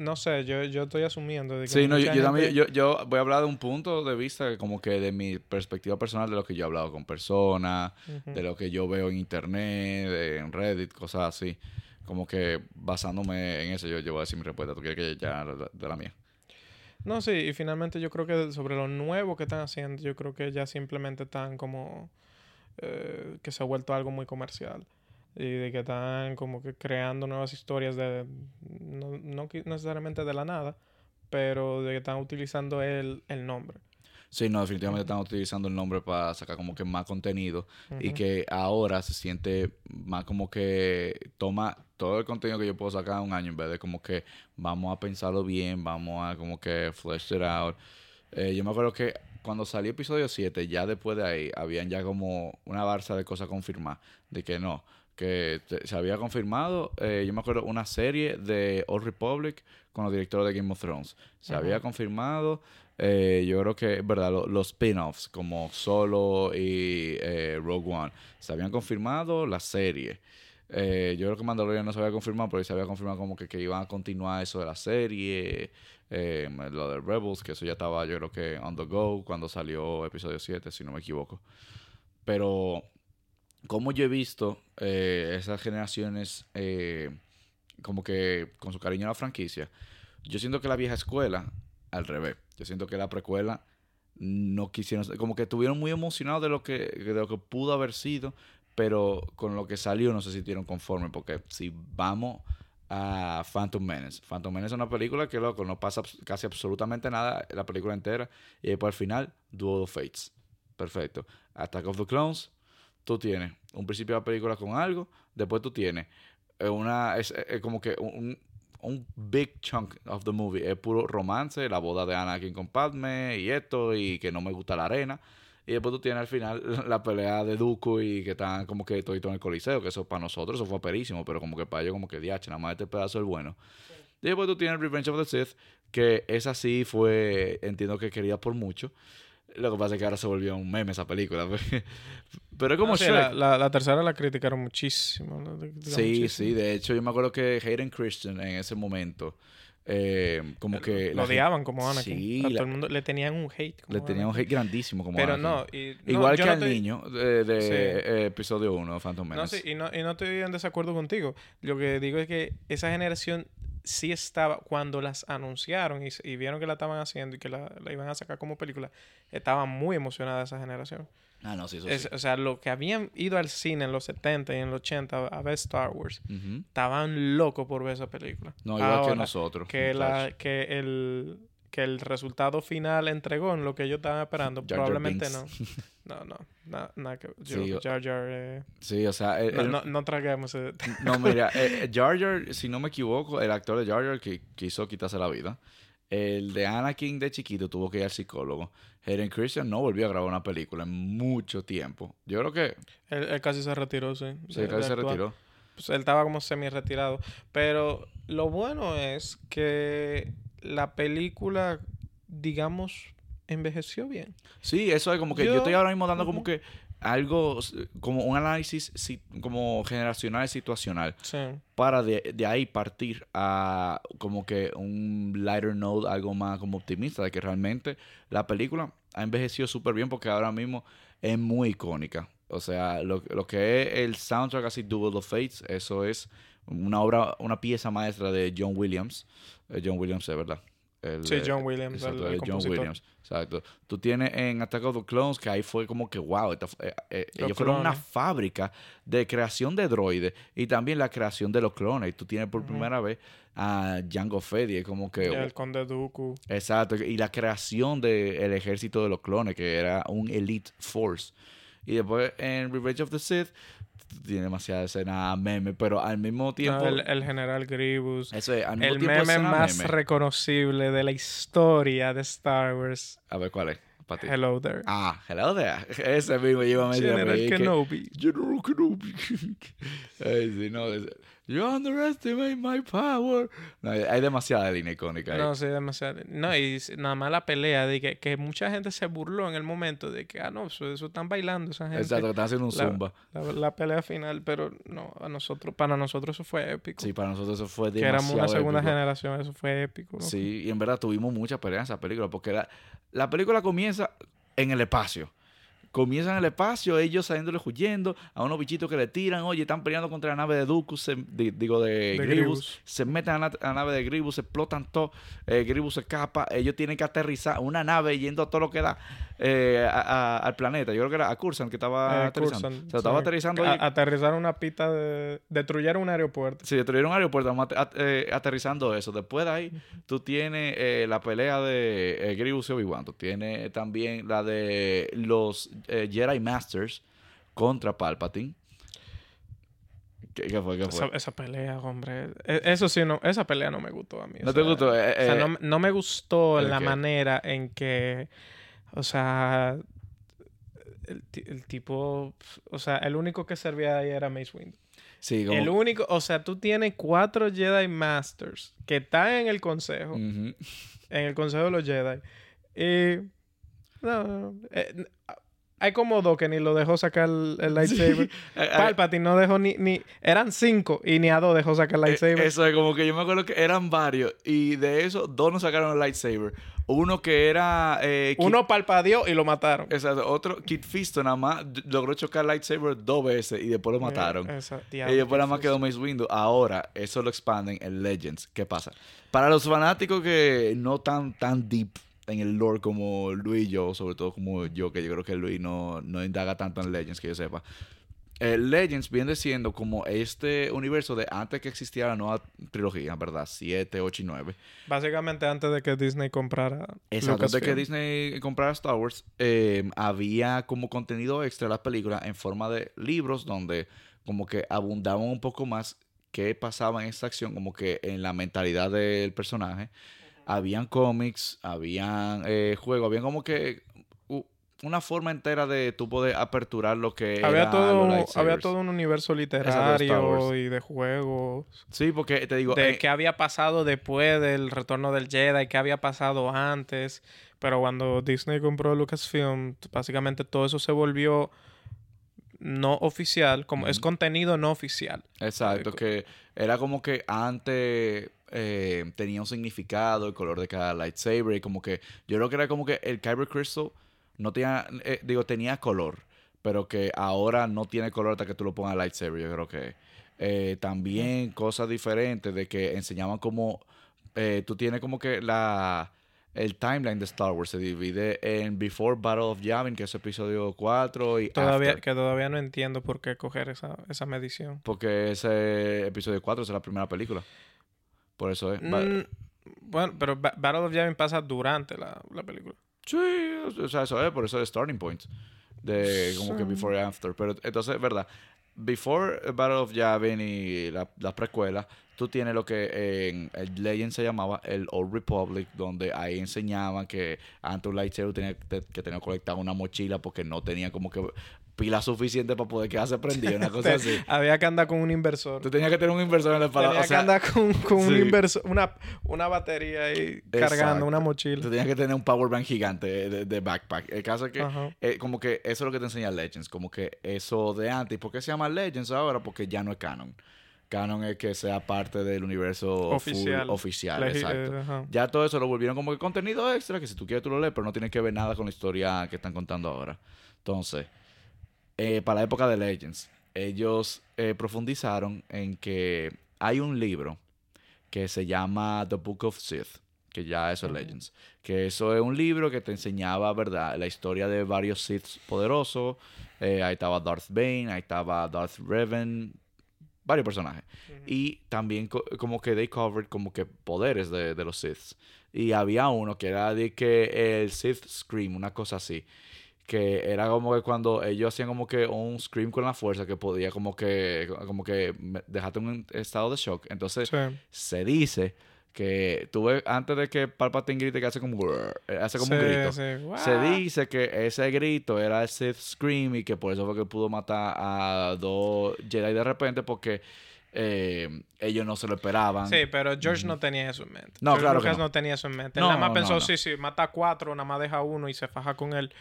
No sé, yo, yo estoy asumiendo de que. Sí, no, yo, también, yo, yo voy a hablar de un punto de vista como que de mi perspectiva personal de lo que yo he hablado con personas, de lo que yo veo en internet, de- en Reddit, cosas así. Como que basándome en eso, yo, yo voy a decir mi respuesta. ¿Tú quieres que ya de, de la mía? No, sí, y finalmente yo creo que sobre lo nuevo que están haciendo, yo creo que ya simplemente están como. eh, que se ha vuelto algo muy comercial. Y de que están como que creando nuevas historias de. No, no necesariamente de la nada, pero de que están utilizando el, el nombre. Sí, no, definitivamente están utilizando el nombre para sacar como que más contenido y que ahora se siente más como que toma todo el contenido que yo puedo sacar en un año en vez de como que vamos a pensarlo bien, vamos a como que flesh it out. Eh, yo me acuerdo que cuando salió episodio 7, ya después de ahí, habían ya como una barza de cosas confirmadas, de que no, que se había confirmado, eh, yo me acuerdo, una serie de Old Republic con los directores de Game of Thrones. Se Ajá. había confirmado, eh, yo creo que, verdad, lo- los spin-offs como Solo y eh, Rogue One. Se habían confirmado la serie. Yo creo que Mandalorian no se había confirmado, pero se había confirmado como que, que iban a continuar eso de la serie, eh, lo de Rebels, que eso ya estaba yo creo que on the go cuando salió episodio 7, si no me equivoco. Pero como yo he visto eh, esas generaciones eh, como que con su cariño a la franquicia, yo siento que la vieja escuela, al revés, yo siento que la precuela no quisieron, como que estuvieron muy emocionados de lo que, de lo que pudo haber sido, pero con lo que salió no se sintieron conformes, porque si vamos a Phantom Menace, Phantom Menace es una película que, loco, no pasa casi absolutamente nada la película entera, y después al final, Duel of Fates. Perfecto. Attack of the Clones, tú tienes un principio de la película con algo, después tú tienes eh, una, es, eh, eh, como que un, un big chunk of the movie, es puro romance, la boda de Anakin con Padme y esto, y que no me gusta la arena. Y después tú tienes al final la pelea de Dooku y que están como que todito en el coliseo, que eso para nosotros eso fue perísimo, pero como que para ellos como que diache, nada más este pedazo es bueno. Y después tú tienes Revenge of the Sith, que esa sí fue, entiendo que quería por mucho. Lo que pasa es que ahora se volvió un meme esa película. Pero es como Shrek. la, la- la tercera la criticaron muchísimo. ¿no? Sí, muchísimo. sí, de hecho yo me acuerdo que Hayden Christian en ese momento, eh, como que... Lo odiaban como Anakin. Sí, la- todo el mundo le tenían un hate. como le tenían un hate grandísimo como Pero Anakin. no, y- no, Igual que no al niño de, de, Sí. eh, episodio 1 de Phantom No, Menace. sí, y no, y no estoy en desacuerdo contigo. Lo que digo es que esa generación sí estaba, cuando las anunciaron y, vieron que la estaban haciendo y que la, la iban a sacar como película, estaba muy emocionada esa generación. Ah, no, sí, eso Es- sí. O sea, lo que habían ido al cine en los 70 y en los 80 a ver Star Wars, estaban locos por ver esa película. No, igual que nosotros. Que, la, que, el, que el resultado final entregó en lo que ellos estaban esperando, Jar Jar probablemente no. No, no, na- nada que yo- Sí, Jar Jar, eh, Sí, o sea... el- no, el- no, no traguemos ese- No, mira, eh, eh, Jar Jar, si no me equivoco, el actor de Jar Jar que quiso quitarse la vida. El de Anakin de chiquito tuvo que ir al psicólogo. Hayden Christian no volvió a grabar una película en mucho tiempo. Yo creo que Él, él casi se retiró, sí. sí, de- casi de se retiró. Pues él estaba como semi retirado. Pero lo bueno es que la película, digamos, envejeció bien. Sí, eso es como que yo, Yo- estoy ahora mismo dando como que algo como un análisis si- como generacional y situacional Sí. para de, de ahí partir a como que un lighter note, algo más como optimista, de que realmente la película ha envejecido súper bien porque ahora mismo es muy icónica. O sea, lo, lo que es el soundtrack así Duel of Fates, eso es una obra, una pieza maestra de John Williams. Eh, John Williams es verdad. El, Sí, John Williams, exacto, el- el John. Williams. Exacto. Tú tienes en Attack of the Clones que ahí fue como que, wow, esta eh, eh, Los ellos fueron una fábrica de creación de droides y también la creación de los clones. Y tú tienes por primera vez a Jango Fett y es como que... El Conde Dooku. Exacto. Y la creación del ejército de los clones, que era un elite force. Y después en Revenge of the Sith tiene demasiada escena meme, pero al mismo tiempo... No, el, el general Grievous. eso es, al mismo El tiempo meme más meme. reconocible de la historia de Star Wars. A ver, ¿cuál es? Para ti. Hello there. Ah, hello there. Ese mismo yo iba a mencionar. General Kenobi. General Kenobi. Ay, sí, no. es- You underestimate my power. No, hay demasiada línea icónica. ahí. No, sí, demasiado. No, y nada más la pelea de que, que mucha gente se burló en el momento de que, ah, no, eso, eso están bailando esa gente. Exacto, que están haciendo un La- zumba. La, la pelea final, pero no, a nosotros, para nosotros eso fue épico. Sí, para nosotros eso fue que demasiado éramos una segunda épico. generación, eso fue épico. ¿no? Sí, y en verdad tuvimos mucha pelea en esa película, porque la, la película comienza en el espacio. Comienza en el espacio, ellos saliéndole huyendo a unos bichitos que le tiran, oye, están peleando contra la nave de se- di- digo, de, Grievous. se meten a la, a la nave de Grievous, se explotan todo, eh, Grievous se escapa, ellos tienen que aterrizar una nave yendo a todo lo que da eh, a- a- al planeta. Yo creo que era a Cursan que estaba Eh, aterrizando. Cursan, se estaba sí. aterrizando ahí. aterrizaron una pista de... Destruyeron un aeropuerto. Si destruyeron un aeropuerto, eh, aterrizando eso. Después de ahí, tú tienes eh, la pelea de Grievous y Obi-Wan. Tú tienes también la de los eh, Jedi Masters contra Palpatine. ¿Qué, qué fue? ¿Qué Esa, fue? esa pelea, hombre. E- Eso sí, no, esa pelea no me gustó a mí. ¿No o te sea, gustó? Eh, o sea, eh, no, no me gustó ¿el la qué? manera en que, o sea, el, ti- el tipo, o sea, el único que servía ahí era Mace Windu. sí, como... El único, o sea, tú tienes cuatro Jedi Masters que están en el consejo, en el consejo de los Jedi. Y, no, no, no, eh, hay como dos que ni lo dejó sacar el, el lightsaber. Eh, Palpatine no dejó ni, ni, eran cinco y ni a dos dejó sacar el eh, lightsaber. Eso es como que yo me acuerdo que eran varios. Y de eso, dos no sacaron el lightsaber. Uno que era... eh, Kit- Uno palpadeó y lo mataron. Exacto. Otro, Kit Fisto nada más logró chocar el lightsaber dos veces y después lo mataron. Eh, esa- Y diablo, después nada más quedó. Mace Windu. Ahora, eso lo expanden en Legends. ¿Qué pasa? Para los fanáticos que no tan, tan deep en el lore como Luis y yo, sobre todo como yo, que yo creo que Luis no, no indaga tanto en Legends, que yo sepa. Eh, Legends viene siendo como este universo de antes que existiera la nueva trilogía, ¿verdad? 7, 8 y 9. Básicamente antes de que Disney comprara. Exacto, de que. Disney comprara Star Wars, eh, había como contenido extra las películas en forma de libros donde como que abundaban un poco más qué pasaba en esta acción, como que en la mentalidad del personaje. Habían cómics, habían eh, juegos, habían como que una forma entera de tú poder aperturar lo que Había era todo, los había todo un universo literario y de juegos. Sí, porque te digo, de eh, qué había pasado después del retorno del Jedi, qué había pasado antes. Pero cuando Disney compró Lucasfilm, básicamente todo eso se volvió no oficial, como es contenido no oficial. Exacto, que era como que antes eh, tenía un significado el color de cada lightsaber y como que yo creo que era como que el Kyber Crystal no tenía, eh, digo, tenía color, pero que ahora no tiene color hasta que tú lo pongas lightsaber, yo creo que eh, también cosas diferentes de que enseñaban como eh, tú tienes como que la el timeline de Star Wars se divide en Before Battle of Yavin, que es episodio 4 y Todavía, After. que todavía no entiendo por qué coger esa, esa medición. Porque ese episodio 4 es la primera película. Por eso es. Mm, bueno, pero Ba- Battle of Yavin pasa durante la, la película. Sí, o sea, eso es, por eso es starting point. De como que before y after. Pero entonces, es verdad. Before Battle of Yavin y la, la precuela, tú tienes lo que en el Legend se llamaba el Old Republic, donde ahí enseñaban que antes un lightsaber tenía que que tener conectado una mochila porque no tenía como que pila suficiente para poder quedarse prendido, una cosa así. Había que andar con un inversor. Tú tenías que tener un inversor en la espalda. Tenía O sea, que andar con, con un inversor, una, una batería ahí cargando, una mochila. Tú tenías que tener un power bank gigante de, de backpack. El caso es que, eh, como que eso es lo que te enseña Legends. Como que eso de antes. ¿Y por qué se llama Legends ahora? Porque ya no es canon. Canon es que sea parte del universo full Oficial. oficial. Legi- exacto. eh. Ya todo eso lo volvieron como que contenido extra, que si tú quieres tú lo lees, pero no tiene que ver nada con la historia que están contando ahora. Entonces, eh, para la época de Legends, ellos eh, profundizaron en que hay un libro que se llama The Book of Sith, que ya eso es Legends, que eso es un libro que te enseñaba, ¿verdad?, la historia de varios Siths poderosos. Eh, ahí estaba Darth Bane, ahí estaba Darth Revan, varios personajes. Y también co- como que they covered como que poderes de, de los Siths. Y había uno que era de que el Sith Scream, una cosa así. Que era como que cuando ellos hacían como que un scream con la fuerza que podía como que, como que dejarte en un estado de shock. Entonces Sí. se dice que tú ves, antes de que Palpatine grite que hace como, eh, hace como un grito. sí. Se dice que ese grito era el Sith Scream y que por eso fue que pudo matar a dos Jedi de repente porque eh, ellos no se lo esperaban. Sí, pero George no tenía eso en mente. No, George claro que Lucas no. no. tenía eso en mente. Él nada más no, pensó, sí, sí, mata a cuatro, nada más deja uno y se faja con él.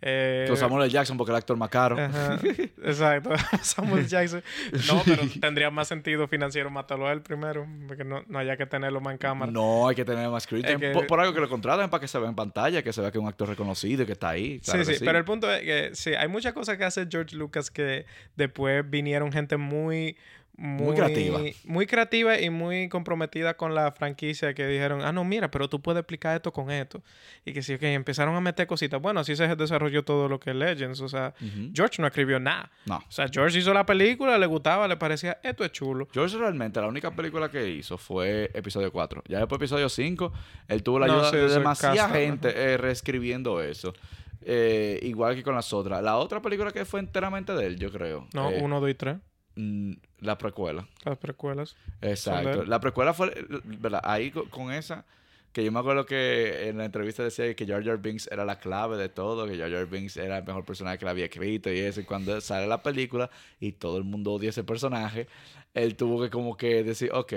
Eh, Con Samuel L. Jackson porque el actor más caro. Ajá, exacto. Samuel Jackson. No, pero tendría más sentido financiero matarlo a él primero, porque no, no haya que tenerlo más en cámara. No, hay que tener más screen Es time. que- Por, por algo que lo contraten para que se vea en pantalla, que se vea que es un actor reconocido y que está ahí. Claro sí, que sí, pero el punto es que sí, hay muchas cosas que hace George Lucas que después vinieron gente muy, muy, creativa. muy creativa y muy comprometida con la franquicia que dijeron, ah, no, mira, pero tú puedes explicar esto con esto. Y que sí, que empezaron a meter cositas. Bueno, así se desarrolló todo lo que es Legends. O sea. George no escribió nada. No. O sea, George hizo la película, le gustaba, le parecía, esto es chulo. George realmente la única película que hizo fue episodio 4. Ya después episodio 5, él tuvo la No, ayuda sí, de demasiada gente eh, reescribiendo eso. Eh, igual que con las otras. La otra película que fue enteramente de él, yo creo. No, eh, uno, dos y tres, mm, La precuela. las precuelas. Exacto. La precuela fue, ¿verdad? Ahí co- con esa, que yo me acuerdo que en la entrevista decía que Jar Jar Binks era la clave de todo, que Jar Jar Binks era el mejor personaje que la había escrito y eso. Y cuando sale la película y todo el mundo odia ese personaje, él tuvo que como que decir, ok,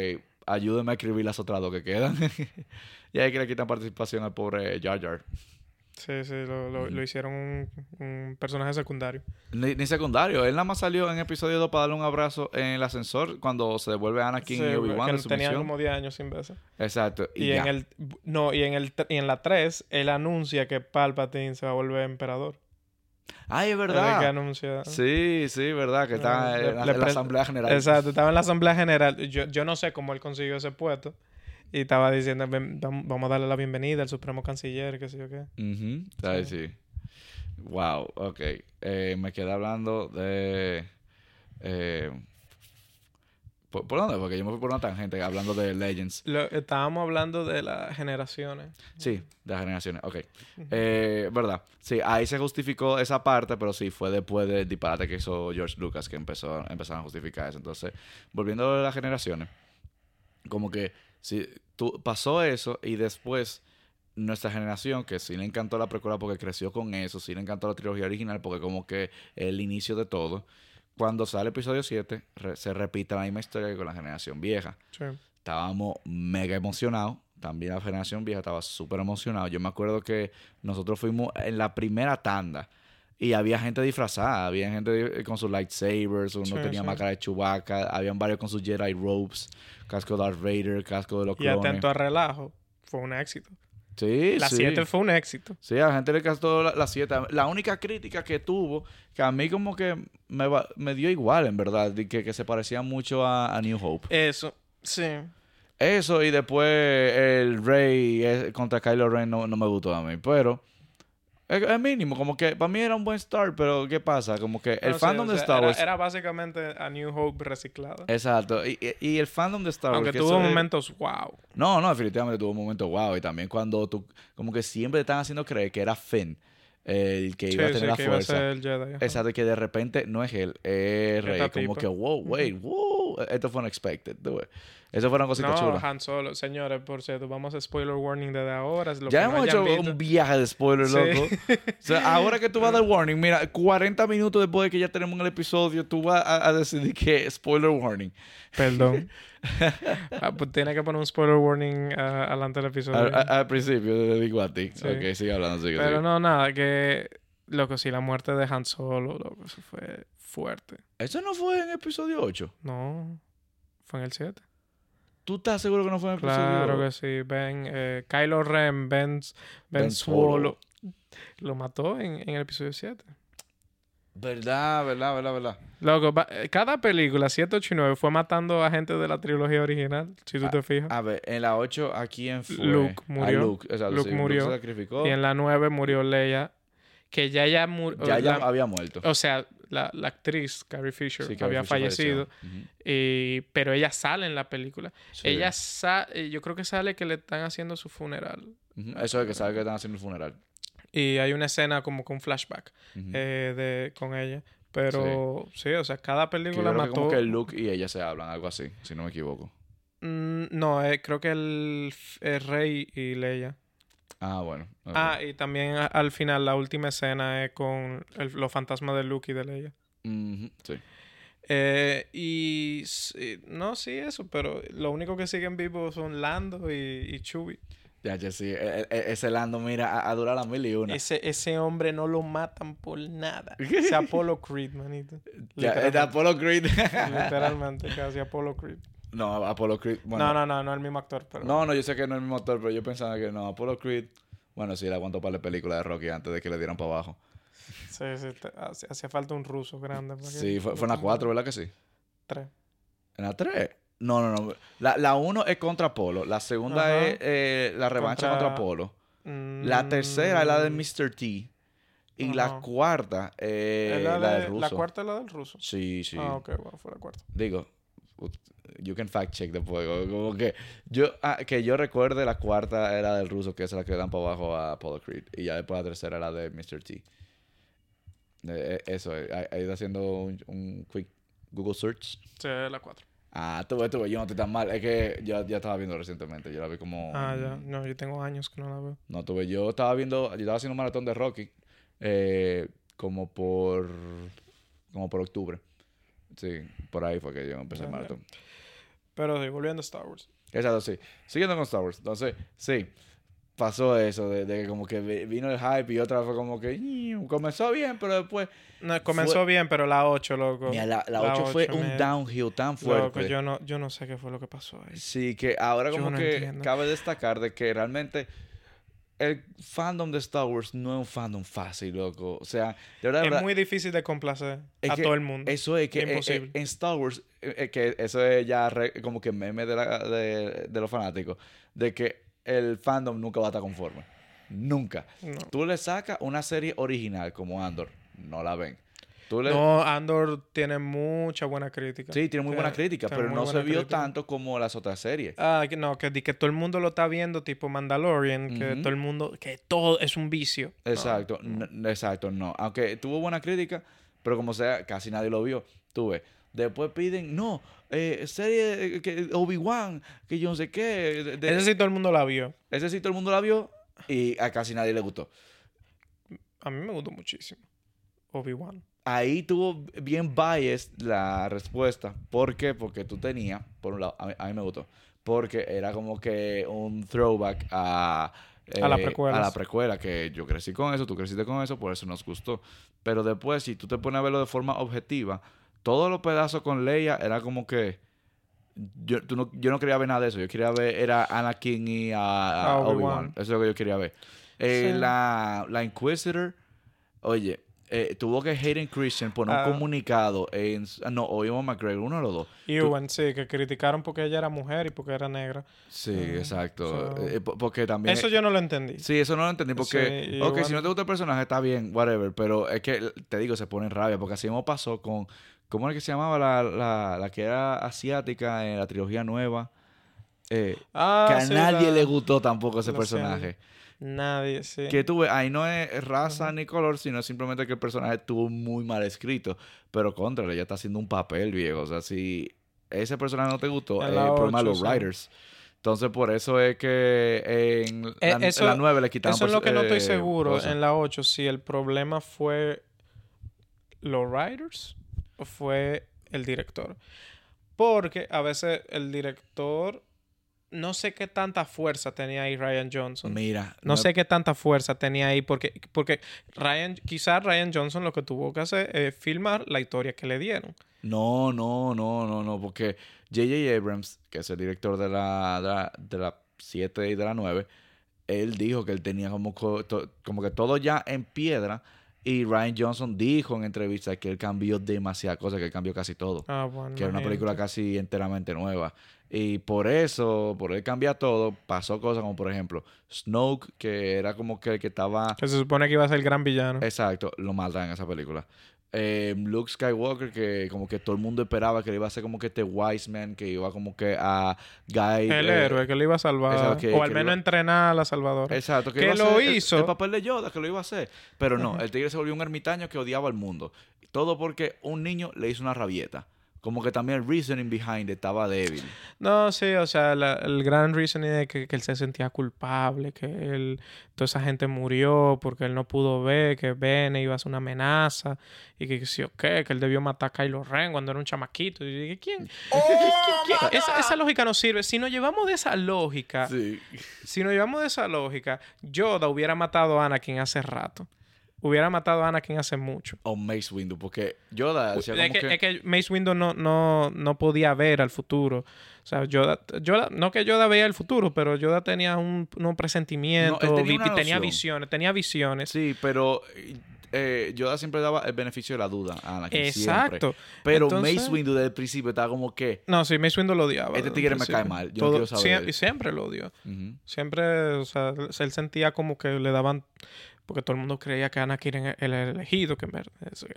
ayúdeme a escribir las otras dos que quedan. y ahí que le quitan participación al pobre Jar Jar. Sí, sí, lo, lo, lo hicieron un, un personaje secundario. Ni, ni secundario, él nada más salió en episodio 2 para darle un abrazo en el ascensor cuando se devuelve Anakin Sí, y Obi-Wan tenían como 10 años sin verse. Exacto. Y, Y, en el no, y en el y en la 3 él anuncia que Palpatine se va a volver emperador. Ay, es verdad. que anuncia. Sí, sí, verdad, que está Le- en la, en la Asamblea General. Exacto, estaba en la Asamblea General. Yo, yo no sé cómo él consiguió ese puesto. Y estaba diciendo, "Ven, vam- vamos a darle la bienvenida al Supremo Canciller, qué sé yo qué. ¿sabes? sí. Wow, ok. Eh, me quedé hablando de... eh, ¿por, por dónde? Porque yo me fui por una tangente hablando de Legends. Lo- estábamos hablando de las generaciones. Sí, de las generaciones, ok. Eh, verdad, sí, ahí se justificó esa parte, pero sí, fue después del disparate que hizo George Lucas que empezó, empezaron a justificar eso. Entonces, volviendo a las generaciones, como que sí, tú, pasó eso y después nuestra generación, que sí le encantó la precuela porque creció con eso, sí le encantó la trilogía original porque como que el inicio de todo, cuando sale episodio 7, re- se repite la misma historia que con la generación vieja Sí. estábamos mega emocionados. También la generación vieja estaba súper emocionada. Yo me acuerdo que nosotros fuimos en la primera tanda y había gente disfrazada. Había gente di- con sus lightsabers, uno Sí, tenía sí. máscara de Chewbacca, habían varios con sus Jedi robes, casco de Darth Vader, casco de los Y clones. atento a relajo, fue un éxito. Sí, La sí. 7 fue un éxito. Sí, a la gente le castó la, la siete. La única crítica que tuvo, que a mí como que me, me dio igual, en verdad, que, que se parecía mucho a, a New Hope. Eso, sí. Eso y después el Rey eh, contra Kylo Ren no, no me gustó a mí. Pero es, mínimo, como que para mí era un buen start, pero ¿qué pasa? Como que el No fandom o de Star Wars... Era, básicamente a New Hope reciclada. Exacto. Y, y- el fandom de Star Wars... Aunque que tuvo es- momentos wow. No, no, definitivamente tuvo un momento wow. Y también cuando tú... Como que siempre te están haciendo creer que era Finn el que iba a Sí, tener sí, la que iba a fuerza. ser el Jedi. Exacto, que de repente no es él, es Rey. Como que, wow, wait, wow. esto fue unexpected. ves. Eso fueron cositas No, chulas. Han Solo. Señores, por cierto, vamos a spoiler warning desde ahora. Lo Ya que hemos hecho visto. un viaje de spoiler, Sí. loco. O sea, ahora que tú vas a dar warning, mira, 40 minutos después de que ya tenemos el episodio, tú vas a, a decidir que spoiler warning. Perdón. Ah, pues tiene que poner un spoiler warning ah, adelante del episodio. Al, principio te digo a ti. Sí. Ok, sigue hablando, sigue, Pero sigue. no, nada, que. Loco, sí, la muerte de Han Solo, loco, eso fue fuerte. ¿Eso no fue en episodio 8? No, fue en el 7. ¿Tú estás seguro que no fue en episodio Claro que sí. Ben, eh, Kylo Ren, Ben, ben, Ben Swallow, lo mató en, en el episodio 7. Verdad, verdad, verdad, verdad. Loco, eh, cada película, 7, 8 y 9, fue matando a gente de la trilogía original, si tú te fijas. A ver, en la 8, ¿a quién fue? Luke A murió. Luke, exacto, Luke sí, murió. se sacrificó. Y en la 9 murió Leia, que ya ya. Ya, había muerto. O sea, la, la actriz, Carrie Fisher, Sí, Carrie había Fisher fallecido. y- pero ella sale en la película. Sí. Ella sa- eh, yo creo que sale que le están haciendo su funeral. Eso es que sabe que están haciendo el funeral. Y hay una escena como con flashback eh, de, con ella. Pero sí. o sea, cada película creo que mató. como que Luke y ella se hablan, algo así, si no me equivoco. Mm, no, eh, creo que el, el rey y Leia. Ah, bueno. Ah, y también al final la última escena es con el- los fantasmas de Luke y de Leia. Sí. Eh, y sí, no, sí, eso, pero lo único que siguen vivos son Lando y, y Chewie. Ya, ya sí. E- e- ese Lando, mira, a, a durar las mil y una. Ese, ese hombre no lo matan por nada. Ese Apollo Creed, manito. Ya, de Apollo Creed. literalmente, casi Apollo Creed. No, Apollo Creed. Bueno, no, no, no, no el mismo actor, pero. No, no, yo sé que no es el mismo actor, pero yo pensaba que no. Apollo Creed. Bueno, sí, le aguantó para la película de Rocky antes de que le dieran para abajo. Sí, sí, hacía falta un ruso grande. Sí, fue, fue en la 4, ¿verdad que sí? Tres. ¿En la 3? No, no, no. La, la 1 es contra Apolo. La segunda Ajá. es eh, la revancha contra, Contra- Apolo. La tercera es la de Mm, Mr. T. Y la cuarta eh, es la, la, del de- ruso. la cuarta es la del ruso. Sí, sí. Ah, ok, bueno, fue la cuarta. Digo, you can fact check después. Como, que yo ah, que yo recuerde la cuarta era del ruso, que es la que dan para abajo a Apollo Creed. Y ya después la tercera era de Mr. T. Eh, eh, eso, eh, ahí ahí está haciendo un, un quick Google search. Sí, es la cuatro. Ah, tú ves, tú ves, yo no estoy tan mal. Es que yo ya estaba viendo recientemente. Yo la vi como. Ah, ya. No, yo tengo años que no la veo. No, tuve. Yo estaba viendo. Yo estaba haciendo un maratón de Rocky. eh, como por. Como por octubre. Sí, por ahí fue que yo empecé el maratón. Pero sí, volviendo a Star Wars. Exacto, sí. Siguiendo con Star Wars. Entonces, sí. Pasó eso, de, de que como que vi- vino el hype y otra fue como que comenzó bien, pero después. No, comenzó Fue- bien, pero la 8, loco. Mira, la, la 8 fue un downhill tan Loco, fuerte. yo no, yo no sé qué fue lo que pasó ahí. Sí, que ahora como no que entiendo. cabe destacar de que realmente el fandom de Star Wars no es un fandom fácil, loco. O sea, de verdad, Es verdad, muy difícil de complacer a que todo el mundo. Eso es que eh, eh, Imposible. en Star Wars, eh, que eso es ya re- como que meme de, la- de, de los fanáticos, de que el fandom nunca va a estar conforme. Nunca. No. Tú le sacas una serie original como Andor, no la ven. Tú le, No, Andor tiene mucha buena crítica. sí, tiene muy buena crítica, tiene pero no se vio crítica. tanto como las otras series. Ah, que no, que, que todo el mundo lo está viendo, tipo Mandalorian, que todo el mundo, que todo es un vicio. No, Exacto, exacto, no. Aunque tuvo buena crítica, pero como sea, casi nadie lo vio. Tuve. Después piden, no, eh, serie eh, que Obi-Wan, que yo no sé qué. de- de- Ese sí todo el mundo la vio. ese sí todo el mundo la vio y a casi nadie le gustó. A mí me gustó muchísimo. Obi-Wan. Ahí tuvo bien biased la respuesta. ¿Por qué? Porque tú tenías, por un lado, a mí, a mí me gustó, porque era como que un throwback a... Eh. A la precuela, que yo crecí con eso, tú creciste con eso, por eso nos gustó. Pero después, si tú te pones a verlo de forma objetiva, todos los pedazos con Leia era como que... Yo, tú no, yo no quería ver nada de eso. Yo quería ver, era Anakin y a, Obi-Wan. Eso es lo que yo quería ver. Eh, Sí. la, la Inquisitor, oye, eh, tuvo que Hayden Christian poner Ah. un comunicado en... No, o Ewan McGregor, uno de los dos. Y Ewan, sí, que criticaron porque ella era mujer y porque era negra. Sí, Mm, exacto. so- Eh, po- porque también... Eso yo no lo entendí. Sí, eso no lo entendí porque... Sí, ok, si no te gusta el personaje está bien, whatever. Pero es que, te digo, se pone en rabia porque así mismo pasó con... ¿Cómo es que se llamaba la, la, la que era asiática en la trilogía nueva? Eh, Ah, que a sí, nadie la- le gustó tampoco ese personaje. Nadie, sí. Que tuve, ahí no es raza ni color, sino simplemente que el personaje estuvo muy mal escrito. Pero contra, ella está haciendo un papel, viejo. O sea, si ese personaje no te gustó, En es la el problema de los writers. Entonces, por eso es que en la, Eh, en eso- la 9 le quitaron... Eso es lo que no estoy eh, seguro en la 8, si el problema fue los writers o fue el director. Porque a veces el director, no sé qué tanta fuerza tenía ahí Ryan Johnson. Mira, No sé qué tanta fuerza tenía ahí porque, porque Ryan, quizás Ryan Johnson lo que tuvo que hacer es filmar la historia que le dieron. No, no, no, no, no, porque J.J. Abrams, que es el director de la, de la, de la 7 y de la 9, él dijo que él tenía como, to- como que todo ya en piedra y Ryan Johnson dijo en entrevistas que él cambió demasiadas cosas, que él cambió casi todo, Ah, bueno. que era una película casi enteramente nueva. Y por eso, por él cambiar todo, pasó cosas como por ejemplo Snoke, que era como que el que estaba... Que se supone que iba a ser el gran villano. Exacto, lo matan en esa película. Eh, Luke Skywalker, que como que todo el mundo esperaba que le iba a ser como que este wise man, que iba como que a guide. el eh, héroe que lo iba a salvar. exacto, que- o al menos entrenar a la salvadora. Exacto, que, lo ser el- hizo. El, papel de Yoda, que lo iba a hacer. Pero no, el tigre se volvió un ermitaño que odiaba al mundo. Todo porque un niño le hizo una rabieta. Como que también el reasoning behind it estaba débil. No, sí, o sea, la- el gran reasoning es que, que él se sentía culpable, que él, toda esa gente murió porque él no pudo ver que Bene iba a ser una amenaza y que sí o qué, que él debió matar a Kylo Ren cuando era un chamaquito. Y yo dije, ¿quién? ¿Quién- quién? Esa, esa lógica no sirve. Si nos llevamos de esa lógica, Sí. si nos llevamos de esa lógica, Yoda hubiera matado a Anakin hace rato. Hubiera matado a Anakin hace mucho. O Mace Windu, porque Yoda decía Es como que, que... es que Mace Windu no, no, no podía ver al futuro. O sea, Yoda, Yoda- no que Yoda veía el futuro, pero Yoda tenía un, un presentimiento, No, tenía vi- visiones, tenía visiones. Sí, pero eh, Yoda siempre daba el beneficio de la duda a Anakin. Exacto. Siempre. Pero Entonces- Mace Windu desde el principio estaba como que... No, sí, Mace Windu lo odiaba. Este tigre me cae mal, yo no quiero saber sie- él. siempre lo odió. Siempre, o sea, él sentía como que le daban... Porque todo el mundo creía que Anakin era el elegido, que en verdad... Eso,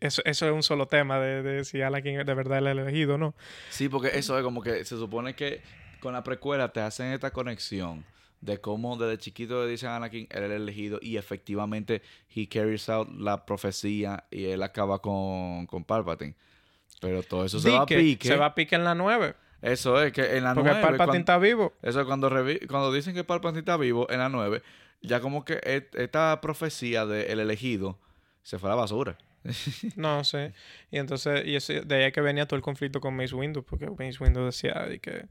eso, eso es un solo tema de, de si Anakin de verdad era el elegido o no. Sí, porque eso es como que se supone que con la precuela te hacen esta conexión de cómo desde chiquito le dicen a Anakin él era el elegido y efectivamente he carries out la profecía y él acaba con, con Palpatine. Pero todo eso se va a que pique. Se va a pique en la 9. Eso es que en la Porque 9... Palpatine cuan- está vivo. Eso es cuando, cuando dicen que Palpatine está vivo en la 9, ya como que et- esta profecía del elegido se fue a la basura. No sé. Y entonces, y ese- de ahí es que venía todo el conflicto con Mace Windu, porque Mace Windu decía de que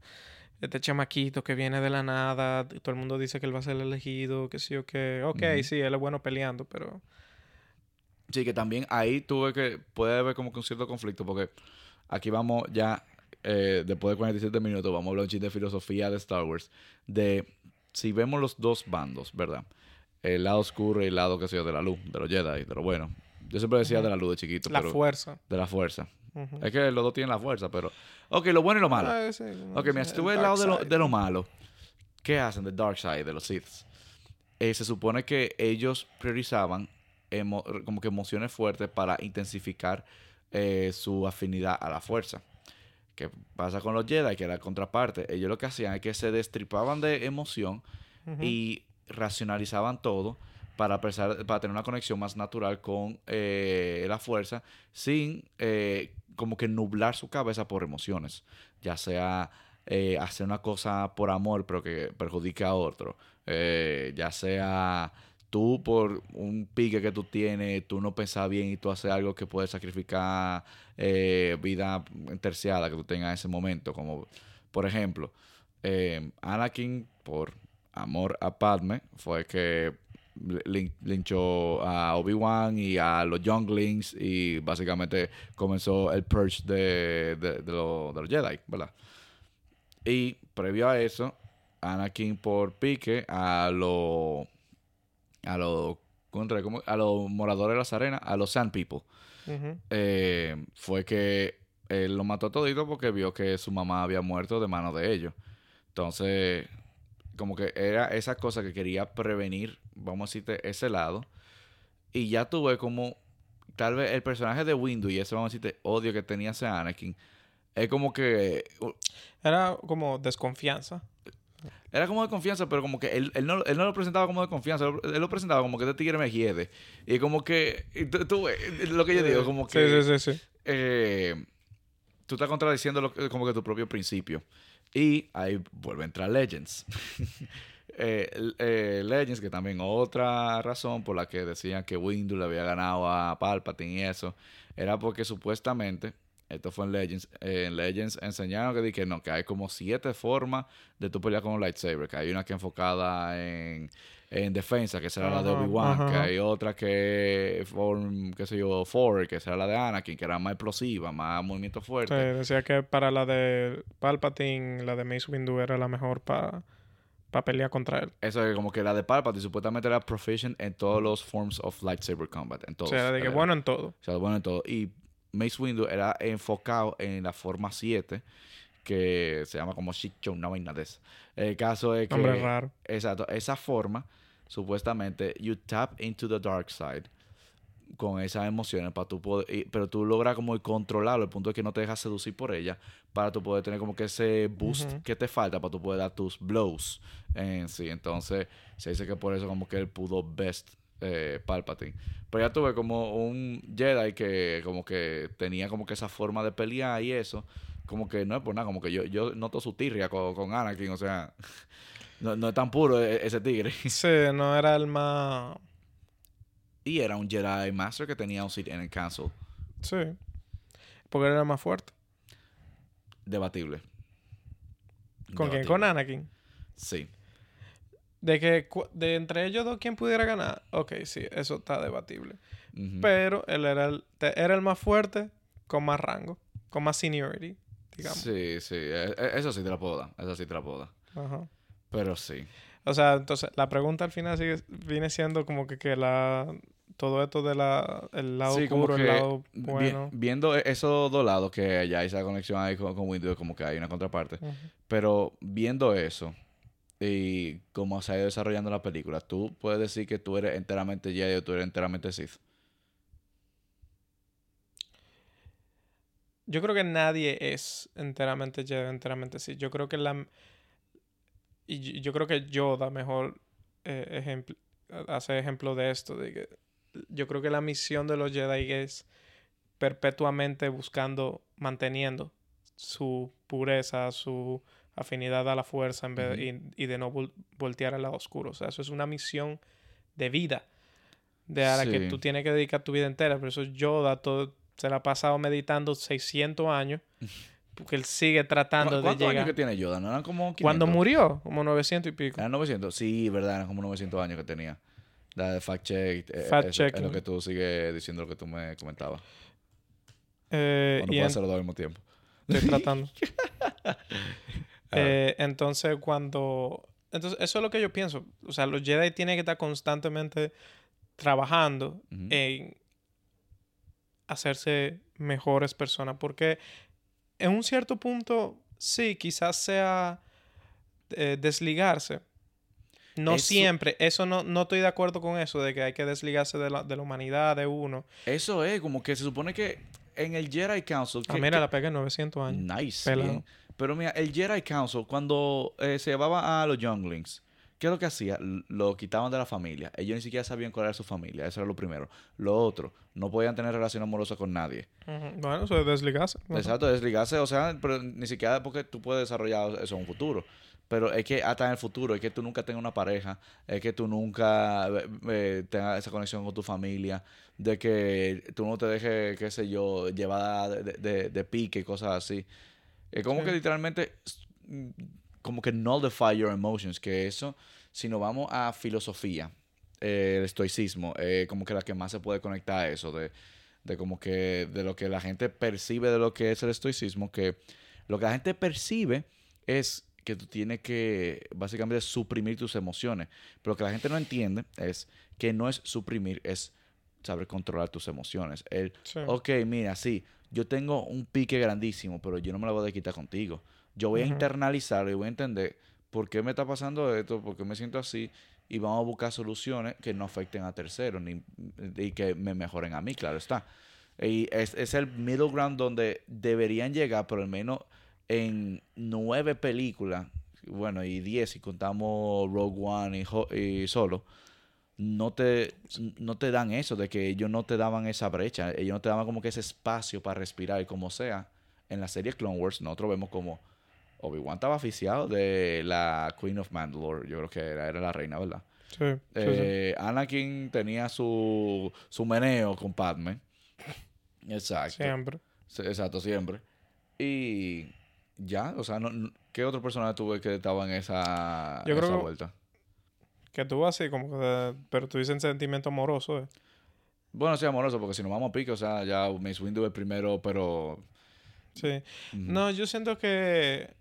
este chamaquito que viene de la nada, todo el mundo dice que él va a ser el elegido, que sí o que, ok, sí, él es bueno peleando, pero Sí, que también ahí tuve que, puede haber como que un cierto conflicto, porque aquí vamos ya, eh, después de 47 minutos, vamos a hablar un chiste de filosofía de Star Wars, de si vemos los dos bandos, ¿verdad? El lado oscuro y el lado, qué sé yo, de la luz, de los Jedi, de lo bueno. Yo siempre decía de la luz de chiquito, la pero fuerza. de la fuerza. Es que los dos tienen la fuerza, pero... Ok, lo bueno y lo malo. Ah, sí, Ok, mira, si tú ves el lado de lo, de lo malo, ¿qué hacen? The Dark Side, de los Sith. Eh, se supone que ellos priorizaban como que emociones fuertes para intensificar eh, su afinidad a la fuerza. ¿Qué pasa con los Jedi? Que era la contraparte. Ellos lo que hacían es que se destripaban de emoción y racionalizaban todo para, pensar- para tener una conexión más natural con eh, la fuerza sin eh, como que nublar su cabeza por emociones, ya sea eh, hacer una cosa por amor pero que perjudique a otro, eh, ya sea tú por un pique que tú tienes, tú no pensás bien y tú haces algo que puede sacrificar eh, vida terciada que tú tengas en ese momento, como por ejemplo, eh, Anakin por amor a Padme fue que lin- linchó a Obi-Wan y a los Younglings y básicamente comenzó el purge de, de los Jedi, ¿verdad? Y previo a eso, Anakin por pique a los a los contra ¿cómo? a los moradores de las arenas, a los Sand People, eh, fue que él lo mató todito porque vio que su mamá había muerto de mano de ellos. Entonces, como que era esa cosa que quería prevenir, vamos a decirte, ese lado. Y ya tuve como, tal vez el personaje de Windu y ese, vamos a decirte, odio que tenía hacia Anakin, es como que, Era como desconfianza. Era como de confianza, pero como que él, él no, él no lo presentaba como de confianza, él, lo presentaba como que este tigre me hiede. Y como que, y tú, tú, eh, lo que yo digo, como que... Sí, sí, sí, eh, tú estás contradiciendo lo que- como que tu propio principio. Y ahí vuelve a entrar Legends. Eh, eh, Legends, que también otra razón por la que decían que Windu le había ganado a Palpatine y eso, era porque supuestamente, esto fue en Legends, eh, en Legends enseñaron que, di que no, que hay como siete formas de tú pelear con un lightsaber, que hay una que enfocada en, en defensa, que será la de Obi-Wan, que hay otra que, form, qué sé yo, forward, que será la de Anakin, que era más explosiva, más movimiento Sí, fuerte. decía que para la de Palpatine, la de Mace Windu era la mejor para pelear contra él. Eso es como que la de Palpatine supuestamente era proficient en todos los forms of lightsaber combat. En O sea, de que bueno en todo. O sea, bueno en todo. Y Mace Windu era enfocado en la forma 7, que se llama como Shicho, una vaina de esa. El caso es que... Nombre raro. Exacto. Esa forma, supuestamente, you tap into the dark side con esas emociones para tú poder... pero tú logras como controlarlo, el punto es que no te dejas seducir por ella para tú poder tener como que ese boost que te falta para tú poder dar tus blows en sí. Entonces, se dice que por eso como que él pudo best eh, Palpatine. Pero ya tuve como un Jedi que como que tenía como que esa forma de pelear y eso. Como que no es por nada, como que yo, yo noto su tirria con, con Anakin, o sea, no, no es tan puro e- ese tigre. Sí, no era el más... Y era un Jedi Master que tenía un seat en el Council. Sí. Porque era más fuerte. Debatible. ¿Con quién? Debatible. Con Anakin. Sí. De que de entre ellos dos, ¿quién pudiera ganar? Ok, sí, eso está debatible. Pero él era el, era el más fuerte con más rango, con más seniority, digamos. Sí, sí. e- e- Eso sí te la puedo dar. Eso sí te la puedo dar. Ajá. Pero sí. O sea, entonces la pregunta al final sigue, viene siendo como que, que la todo esto de la el lado Sí, como el vi- bueno. viendo e- esos dos lados, que ya hay esa conexión ahí con, con Windows, como que hay una contraparte. Pero viendo eso y cómo se ha ido desarrollando la película, tú puedes decir que tú eres enteramente Jedi o tú eres enteramente Sith. Yo creo que nadie es enteramente Jedi, enteramente sí. Yo creo que la y yo, creo que Yoda mejor eh, hace ejemplo de esto de que yo creo que la misión de los Jedi es perpetuamente buscando manteniendo su pureza, su afinidad a la fuerza en vez, y, y de no vol- voltear al lado oscuro. O sea, eso es una misión de vida. De a la que Sí. tú tienes que dedicar tu vida entera. Por eso Yoda todo, se la ha pasado meditando 600 años. Porque él sigue tratando de ¿Cuántos años llegar. que tiene Yoda? ¿No eran como 500? Cuando murió, como 900 y pico. ¿Eran 900? Sí, verdad, eran como 900 años que tenía. La de fact check. eh, Fact eso, Es checking. lo que tú sigues diciendo lo que tú me comentabas. Eh, no puedo en- hacerlo todo al mismo tiempo. Estoy tratando. Ah. Eh, entonces, cuando. Entonces, eso es lo que yo pienso. O sea, los Jedi tienen que estar constantemente trabajando en hacerse mejores personas. Porque en un cierto punto, sí, quizás sea eh, desligarse. No Eso- siempre. Eso no, no estoy de acuerdo con eso, de que hay que desligarse de la, de la humanidad, de uno. Eso es, como que se supone que en el Jedi Council. Ah, que- mira, que- la pegué en 900 años. Nice. Pelado. bien. Pero mira, el Jedi Council, cuando eh, se llevaba a los Younglings, ¿qué es lo que hacía? Lo quitaban de la familia. Ellos ni siquiera sabían cuál era su familia. Eso era lo primero. Lo otro, no podían tener relación amorosa con nadie. Bueno, eso es desligarse. Exacto, desligarse, o sea, pero ni siquiera porque tú puedes desarrollar eso en un futuro. Pero es que hasta en el futuro, es que tú nunca tengas una pareja, es que tú nunca eh, eh, tengas esa conexión con tu familia, de que tú no te dejes, qué sé yo, llevada de, de, de pique y cosas así. Es como Sí. que literalmente, mm, como que nullify your emotions, que eso, si nos vamos a filosofía, eh, el estoicismo, eh, como que la que más se puede conectar a eso, de, de como que de lo que la gente percibe de lo que es el estoicismo, que lo que la gente percibe es que tú tienes que básicamente suprimir tus emociones. Pero lo que la gente no entiende es que no es suprimir, es saber controlar tus emociones. El, Sí. ok, mira, sí, yo tengo un pique grandísimo, pero yo no me la voy a quitar contigo. Yo voy a internalizarlo y voy a entender por qué me está pasando esto, por qué me siento así, y vamos a buscar soluciones que no afecten a terceros ni, y que me mejoren a mí, claro está. Y es, es el middle ground donde deberían llegar, por lo menos en nueve películas, bueno, y diez si contamos Rogue One y, y Solo, no te, no te dan eso, de que ellos no te daban esa brecha, ellos no te daban como que ese espacio para respirar y como sea, en la serie Clone Wars nosotros vemos como Obi-Wan estaba aficiado de la Queen of Mandalore, yo creo que era, era la reina, ¿verdad? Sí, sí, sí. Eh, Anakin tenía su, su meneo con Padme. Exacto. Siempre. Exacto, siempre. Y ya, o sea, no, ¿qué otro personaje tuve que estaba en esa, Yo creo esa vuelta? Que tú así, como que. pero tú dices sentimiento amoroso, ¿eh? Bueno, sí, amoroso, porque si nos vamos a pique, o sea, ya Mace Windu es primero, pero... Sí. No, yo siento que.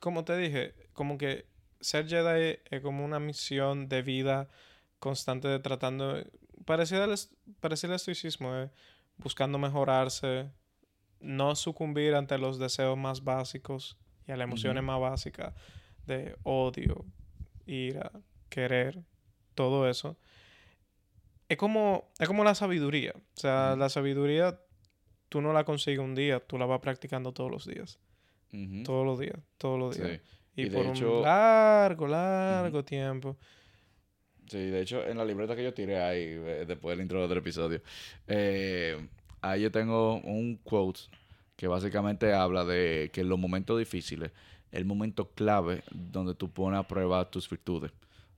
Como te dije, como que ser Jedi es como una misión de vida constante de tratando. Parecida al, parecida al estoicismo, eh, buscando mejorarse, no sucumbir ante los deseos más básicos y a las emociones más básicas de odio, ira, querer, todo eso. Es como, es como la sabiduría. O sea, la sabiduría tú no la consigues un día, tú la vas practicando todos los días. Todos los días, todos los días. sí. Y, por hecho- un largo, largo tiempo. Sí, de hecho, en la libreta que yo tiré ahí, eh, después del intro del episodio, eh, ahí yo tengo un quote que básicamente habla de que en los momentos difíciles, el momento clave donde tú pones a prueba tus virtudes,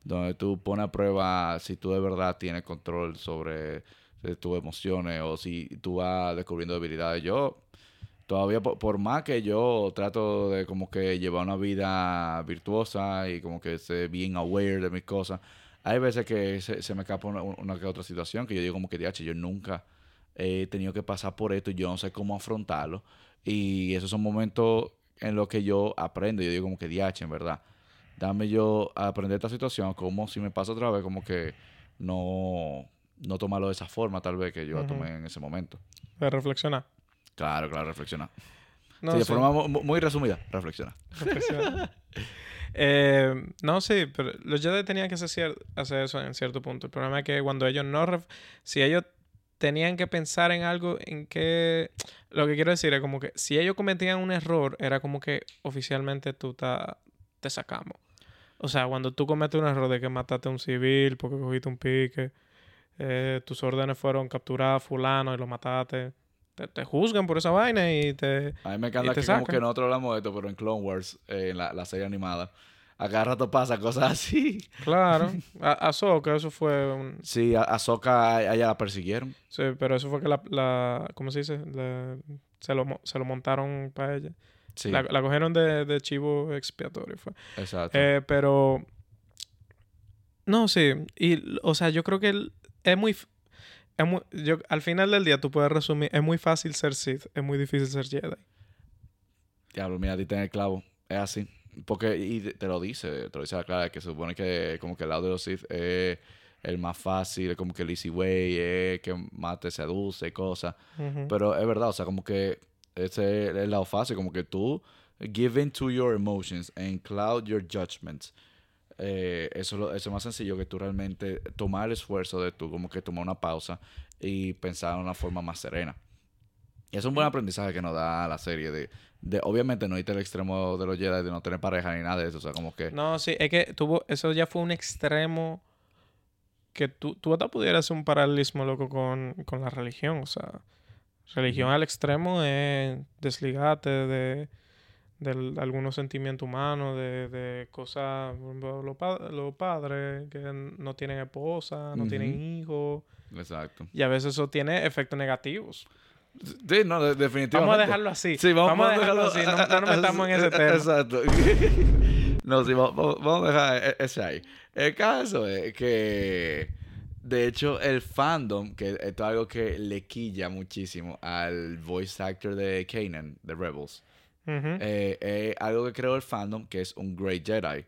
donde tú pones a prueba si tú de verdad tienes control sobre eh, tus emociones o si tú vas descubriendo debilidades. Yo, todavía, por, por más que yo trato de como que llevar una vida virtuosa y como que ser bien aware de mis cosas, hay veces que se, se me escapa una, una que otra situación que yo digo como que, "Diache, yo nunca he tenido que pasar por esto y yo no sé cómo afrontarlo. Y esos son momentos en los que yo aprendo. Yo digo como que, diache, en verdad. Dame yo a aprender esta situación como si me pasa otra vez, como que no, no tomarlo de esa forma tal vez que yo la Ujú. tomé en ese momento. De reflexionar. Claro, claro, reflexionar. No, sí, de sí, forma mu- mu- muy resumida, reflexionar. reflexionar. Eh, no, sí, pero los Jedi tenían que hacer, hacer eso en cierto punto. El problema es que cuando ellos no... si ellos tenían que pensar en algo en que... Lo que quiero decir es como que si ellos cometían un error, era como que oficialmente tú ta- te sacamos. O sea, cuando tú cometes un error de que mataste a un civil porque cogiste un pique, eh, tus órdenes fueron capturar a fulano y lo mataste, te, te juzgan por esa vaina y te... A mí me encanta que como que nosotros hablamos de esto, pero en Clone Wars, eh, en la, la serie animada, a cada rato pasa cosas así. Claro, a Ahsoka, eso fue un... Sí, a Ahsoka a ella la persiguieron. Sí, pero eso fue que la... la ¿Cómo se dice? La- se, lo, se lo montaron para ella. Sí, La, la cogieron de, de chivo expiatorio, fue. exacto. Eh, pero... No, sí. Y, o sea, yo creo que el- es muy... Es muy yo, al final del día tú puedes resumir, es muy fácil ser Sith, es muy difícil ser Jedi. Diablo, mira, a ti tenés el clavo. Es así. Porque, y te lo dice, te lo dice la clara, que se supone que como que el lado de los Sith es el más fácil, como que el easy way, es que más te seduce y cosas. Pero es verdad, o sea, como que ese es el lado fácil, como que tú give in to your emotions and cloud your judgments. Eh, eso, es eso es más sencillo que tú realmente tomar el esfuerzo de tú, como que tomar una pausa y pensar de una forma más serena. Y es un buen aprendizaje que nos da la serie de obviamente no irte al extremo de los Jedi, de no tener pareja ni nada de eso, o sea, como que... No, sí, es que tuvo, eso ya fue un extremo que tú, tú hasta pudieras hacer un paralelismo loco con, con la religión. O sea, religión al extremo es desligarte de, de algunos sentimientos humanos, de, de cosas, los, pa- los padres que no tienen esposa, no tienen hijos. Exacto. Y a veces eso tiene efectos negativos. Sí, no, de- definitivamente. Vamos a dejarlo así. Sí, vamos, a dejarlo así. No, no nos metamos en ese tema. Exacto. no, sí, vamos, vamos- vamos a dejar e- ese ahí. El caso es que, de hecho, el fandom, que esto es algo que le quilla muchísimo al voice actor de Kanan, de Rebels, eh, es algo que creó el fandom, que es un Great Jedi.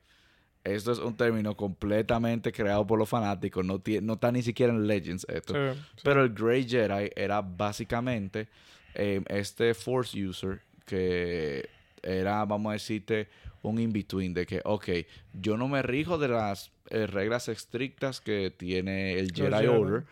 Esto es un término completamente creado por los fanáticos, no, no está ni siquiera en Legends esto. Sí, sí. Pero el Grey Jedi era básicamente eh, este Force User que era, vamos a decirte, un in-between de que, ok, yo no me rijo de las eh, reglas estrictas que tiene el Jedi Order,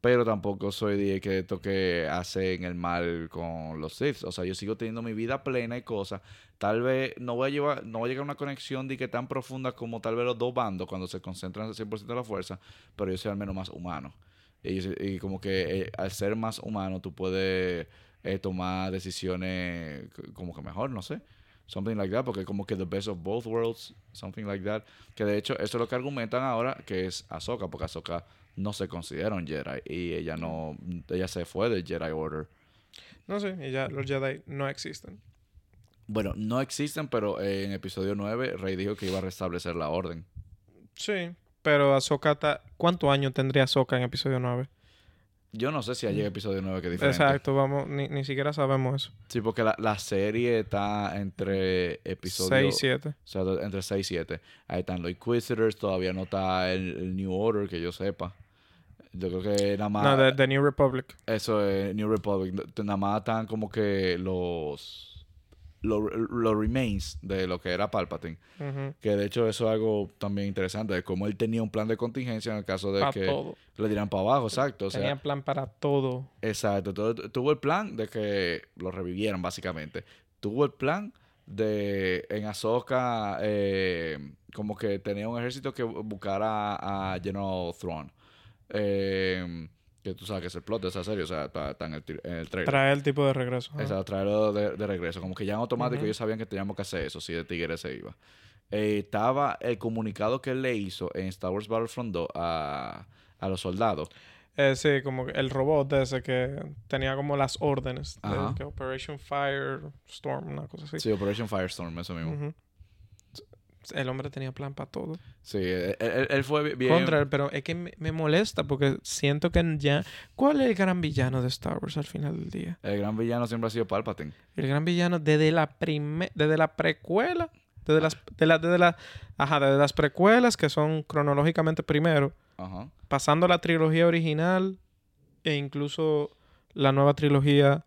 pero tampoco soy de que esto que hacen el mal con los Sith. O sea, yo sigo teniendo mi vida plena y cosas. Tal vez no voy a llevar, no voy a llegar a una conexión de que tan profunda como tal vez los dos bandos cuando se concentran al 100% de la fuerza, pero yo soy al menos más humano. Y, y como que eh, al ser más humano tú puedes eh, tomar decisiones como que mejor, no sé. Something like that, porque como que the best of both worlds, something like that. Que de hecho, eso es lo que argumentan ahora, que es Ahsoka, porque Ahsoka no se considera un Jedi y ella no, ella se fue del Jedi Order. No sé, ya los Jedi no existen. Bueno, no existen, pero en episodio 9 Rey dijo que iba a restablecer la orden. Sí, pero Ahsoka... ta- ¿Cuántos años tendría Ahsoka en episodio 9? Yo no sé si llega episodio 9 que es diferente. Exacto, vamos, ni, ni siquiera sabemos eso. Sí, porque la, la serie está entre episodios... 6, 7. O sea, entre 6 y 7. Ahí están los Inquisitors, todavía no está el, el New Order, que yo sepa. Yo creo que nada más... No, de, de New Republic. Eso es New Republic. Nada más están como que los... Los, los remains de lo que era Palpatine. Que de hecho eso es algo también interesante. De cómo él tenía un plan de contingencia en el caso de Pa' que todo. le dieran para abajo. Exacto. O sea, Tenía plan para todo. Exacto. tu- tu- Tuvo el plan de que lo revivieran, básicamente. Tuvo el plan de en Ahsoka eh, como que tenía un ejército que buscara a General Thrawn. Eh, que tú sabes que es el plot de esa serie, o sea, está, está en, el, en el trailer. Traer el tipo de regreso. ajá. Exacto, traerlo de, de regreso. Como que ya en automático ellos sabían que teníamos que hacer eso si de Tigre se iba. Eh, estaba el comunicado que él le hizo en Star Wars Battlefront 2 a, a los soldados. Eh, sí, como el robot de ese que tenía como las órdenes. de que Operation Firestorm, una cosa así. Sí, Operation Firestorm, eso mismo. El hombre tenía plan para todo. Sí, él, él- él fue bien. Contra, pero es que me, me molesta porque siento que ya... ¿Cuál es el gran villano de Star Wars al final del día? El gran villano siempre ha sido Palpatine. El gran villano desde la prime, desde la precuela, desde las, de la, desde la, ajá, desde las precuelas que son cronológicamente primero, Ajá. pasando la trilogía original e incluso la nueva trilogía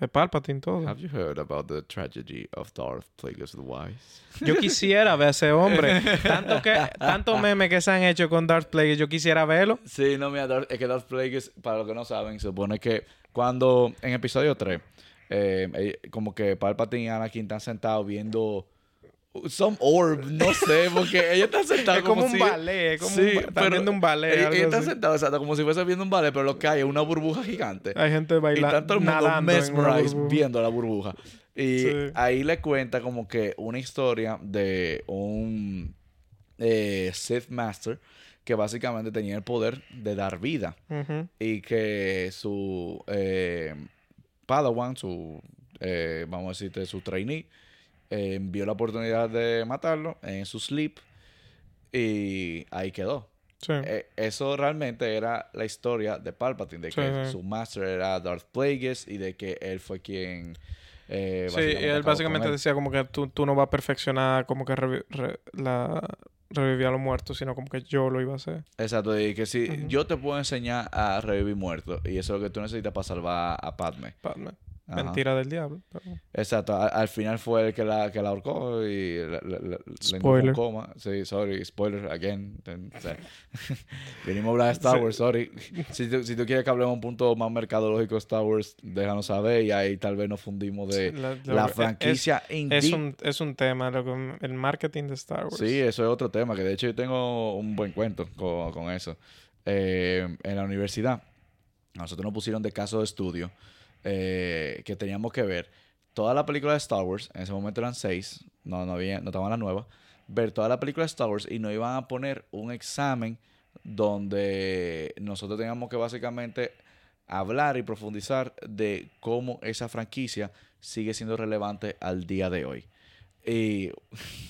de Palpatine todo. Have you heard about the tragedy of Darth Plagueis the Wise? Yo quisiera ver a ese hombre. Tanto que tanto meme que se han hecho con Darth Plagueis, yo quisiera verlo. Sí, no, mira, Darth- es que Darth Plagueis, para los que no saben, se supone que cuando en episodio 3, eh, eh, como que Palpatine y Anakin están sentados viendo some orb, no sé, porque ellos están sentados Es como un si- ballet, es como Sí, un ba- están pero viendo un ballet, están así. sentados, exacto, como si fuese viendo un ballet, pero lo que hay es una burbuja gigante. Hay gente Y bailando, está todo el mundo mesmerized viendo la burbuja. Y Sí. ahí le cuenta como que una historia de un eh, Sith Master que básicamente tenía el poder de dar vida. Y que su eh, Padawan, su, eh, vamos a decirte, su trainee, eh, vio la oportunidad de matarlo en su sleep y ahí quedó. Sí. Eh, eso realmente era la historia de Palpatine, de que sí. su master era Darth Plagueis y de que él fue quien... eh, Sí, él básicamente él. decía como que tú, tú no vas a perfeccionar como que revi- re- la, revivir a los muertos, sino como que yo lo iba a hacer. Exacto, y que si yo te puedo enseñar a revivir muertos y eso es lo que tú necesitas para salvar a Padme. Padme. Ajá. Mentira del diablo. pero- Exacto, al, final fue el que la, que la ahorcó y la, le coma. Sí, sorry, spoiler again. Ten- o sea, venimos a hablar de Star Sí. Wars, sorry. Si tú, si tú quieres que hablemos un punto más mercadológico de Star Wars, déjanos saber y ahí tal vez nos fundimos de La- es- franquicia Es, indie. un, es un tema, lo que- el marketing de Star Wars. Sí, eso es otro tema, que de hecho yo tengo un buen cuento con, con eso. Eh, en la universidad, nosotros nos pusieron de caso de estudio eh, que teníamos que ver toda la película de Star Wars, en ese momento eran seis, no, no, había, no estaban las nuevas, ver toda la película de Star Wars y nos iban a poner un examen donde nosotros teníamos que básicamente hablar y profundizar de cómo esa franquicia sigue siendo relevante al día de hoy. Y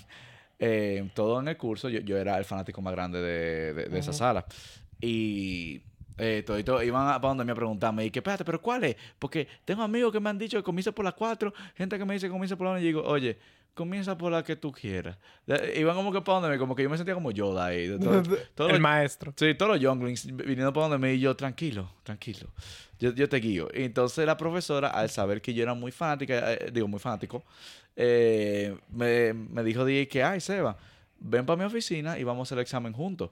eh, todo en el curso, yo, yo era el fanático más grande de, de- de esa sala. Y eh, todito iban a, para donde me preguntarme, y que espérate, pero ¿cuál es? Porque tengo amigos que me han dicho que comienza por la 4, gente que me dice que comienza por la 1, y digo, oye, comienza por la que tú quieras. Iban como que para donde me, como que yo me sentía como Yoda ahí. de todo- todo el maestro. Sí, todos los younglings viniendo para donde me y yo, tranquilo, tranquilo. Yo, yo te guío. Y entonces la profesora, al saber que yo era muy fanática, eh, digo, muy fanático, eh, me, me dijo, dije que, ay, Seba, ven para mi oficina y vamos a hacer el examen juntos.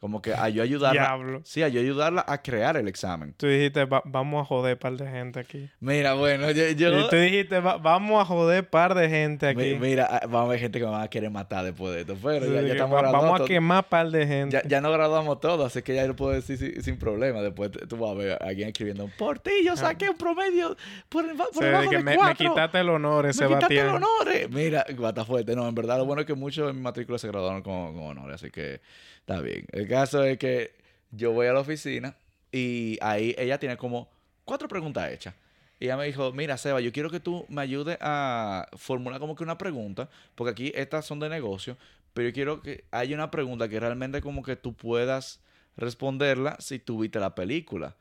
Como que a yo ayudarla. Diablo. Sí, a yo ayudarla a crear el examen. Tú dijiste, "Va- vamos a joder par de gente aquí. Mira, bueno, yo... yo- tú dijiste, "Va- vamos a joder par de gente aquí. mi- mira, ah, vamos a ver gente que me va a querer matar después de esto. Pero Sí, ya, ya estamos va- vamos a quemar par de gente. Ya, ya no graduamos todos, así que ya lo puedo decir sin, sin problema. Después tú vas a ver a alguien escribiendo, por ti yo saqué un promedio por, el- por O sea, de que me, me quitaste el honor, Me ese quitaste el honor. Mira, bata fuerte. No, en verdad, lo bueno es que muchos de mis matrículas se graduaron con, con honores, así que está bien. El caso es que yo voy a la oficina y ahí ella tiene como cuatro preguntas hechas. Y ella me dijo, mira, Seba, yo quiero que tú me ayudes a formular como que una pregunta, porque aquí estas son de negocio, pero yo quiero que haya una pregunta que realmente como que tú puedas responderla si tú viste la película.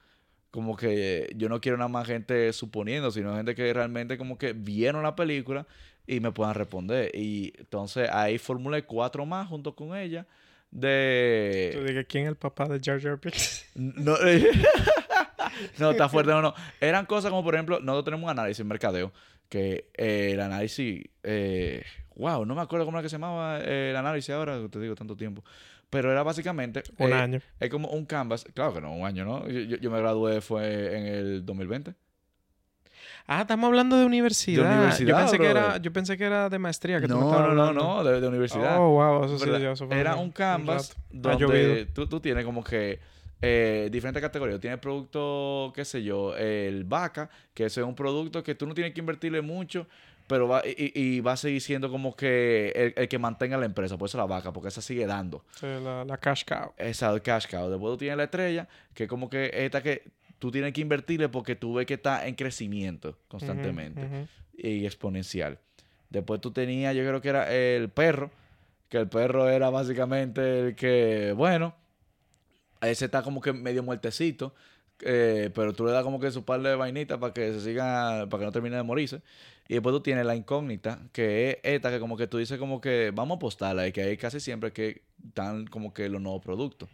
Como que yo no quiero nada más gente suponiendo, sino gente que realmente como que vieron la película y me puedan responder. Y entonces ahí formulé cuatro más junto con ella Tú de... dije, ¿quién es el papá de Jar Jar Binks? No, no, está fuerte, no, no. Eran cosas como, por ejemplo, nosotros tenemos un análisis en mercadeo, que eh, el análisis, eh, wow, no me acuerdo cómo era que se llamaba eh, el análisis ahora, te digo tanto tiempo, pero era básicamente... Un eh, año. Es como un canvas, claro que no, un año, ¿no? Yo, yo- yo me gradué fue en el 2020. Ah, estamos hablando de universidad. De universidad, yo, pensé que era, yo pensé que era de maestría que tú me No, no, no, no, de, de universidad. Oh, wow, eso sí, ya, eso fue Era un- canvas donde tú, tú tienes como que eh, diferentes categorías. Tienes producto, qué sé yo, el vaca, que ese es un producto que tú no tienes que invertirle mucho, pero va, y, y- va a seguir siendo como que el, el que mantenga la empresa. Por eso la vaca, porque esa sigue dando. Sí, la, la cash cow. Esa el cash cow. Después tú tienes la estrella, que es como que esta que tú tienes que invertirle porque tú ves que está en crecimiento constantemente y exponencial. Después tú tenías, yo creo que era el perro, que el perro era básicamente el que, bueno, ese está como que medio muertecito, eh, pero tú le das como que su par de vainitas para que se siga, para que no termine de morirse. Y después tú tienes la incógnita, que es esta que como que tú dices como que vamos a apostarla y que hay casi siempre que están como que los nuevos productos.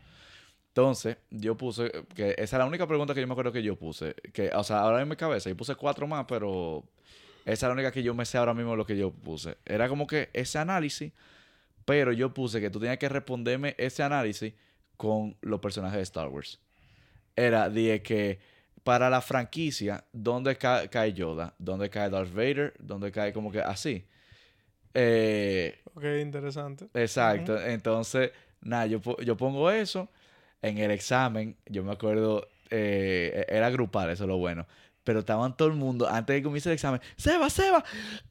Entonces, yo puse, que esa es la única pregunta que yo me acuerdo que yo puse, que, o sea, ahora en mi cabeza, yo puse cuatro más, pero esa es la única que yo me sé ahora mismo lo que yo puse. Era como que ese análisis, pero yo puse que tú tenías que responderme ese análisis con los personajes de Star Wars. Era de que para la franquicia, ¿dónde ca- cae Yoda? ¿Dónde cae Darth Vader? ¿Dónde cae como que así? Eh, Ok, interesante. Exacto. Entonces, nada, yo, yo pongo eso en el examen. Yo me acuerdo, eh, era grupal, eso es lo bueno. Pero estaban todo el mundo, antes de que comience el examen, Seba, Seba,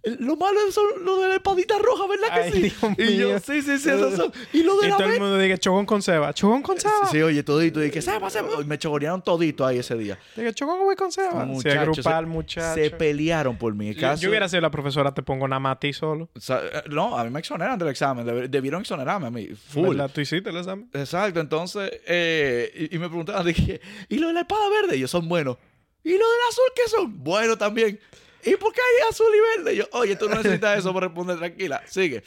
eh, lo malo son lo de la espadita roja, ¿verdad que Ay, sí? Dios y yo, sí, sí, sí, esos son. Y lo de Y la todo el mundo dice, chogón con Seba. Chogón con Seba. Sí, oye, todito. Y que Seba, Seba. Me chogorearon todito ahí ese día. Dije, chogón con Seba. Grupal, se- muchacho. Se pelearon por mí. Caso- yo hubiera sido la profesora, te pongo nada más a ti solo. o sea, eh, no, a mí me exoneran del examen. Deb- Debieron exonerarme a mí. Full. ¿Verdad? ¿Tú hiciste el examen? Exacto, entonces, eh, y, y me preguntaban, dije, ¿y lo de la espada verde? Y yo, son buenos. ¿Y lo del azul qué son? Bueno también. ¿Y por qué hay azul y verde? Y yo, oye, tú no necesitas eso para responder, tranquila, sigue.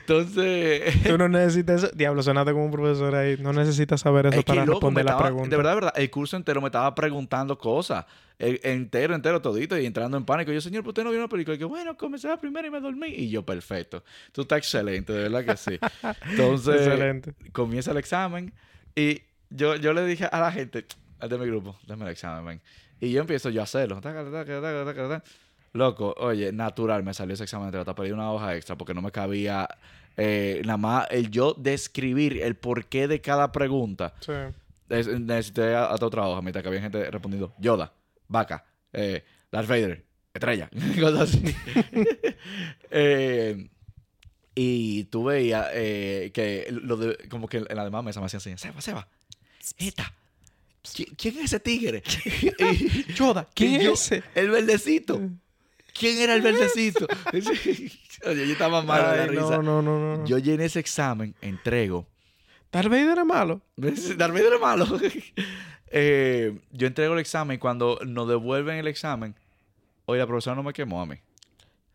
Entonces, Tú no necesitas eso. Diablo, sonaste como un profesor ahí. No necesitas saber eso es para loco, responder la estaba- pregunta. de verdad, de verdad, el curso entero me estaba preguntando cosas. El- entero, entero, todito, y entrando en pánico. Yo, señor, ¿por usted no vio una película? Y que, bueno, comencé la primera y me dormí. Y yo, perfecto. Tú estás excelente, de verdad que sí. Entonces, Excelente. comienza el examen y yo, yo le dije a la gente, de mi grupo, dame el examen, ven. Y yo empiezo yo a hacerlo. Loco, oye, natural me salió ese examen de te pedí una hoja extra porque no me cabía eh, nada más el yo describir el porqué de cada pregunta. Sí. Es- necesité hasta otra hoja, mientras que había gente respondiendo Yoda, vaca, eh, Darth Vader, estrella, cosas así. Eh, y tú veías eh, que lo de, como que en la demás mesa me hacían así, Seba, Seba, ¿qui- ¿quién es ese tigre? Y- Yoda, ¿quién es ese? El verdecito. ¿Quién era el verdecito? Oye, yo estaba mal de la risa. no, no, no, no. Yo llené ese examen, entrego. Darth Vader era malo. Darth Vader es malo. Eh, yo entrego el examen y cuando nos devuelven el examen, oye, la profesora no me quemó a mí.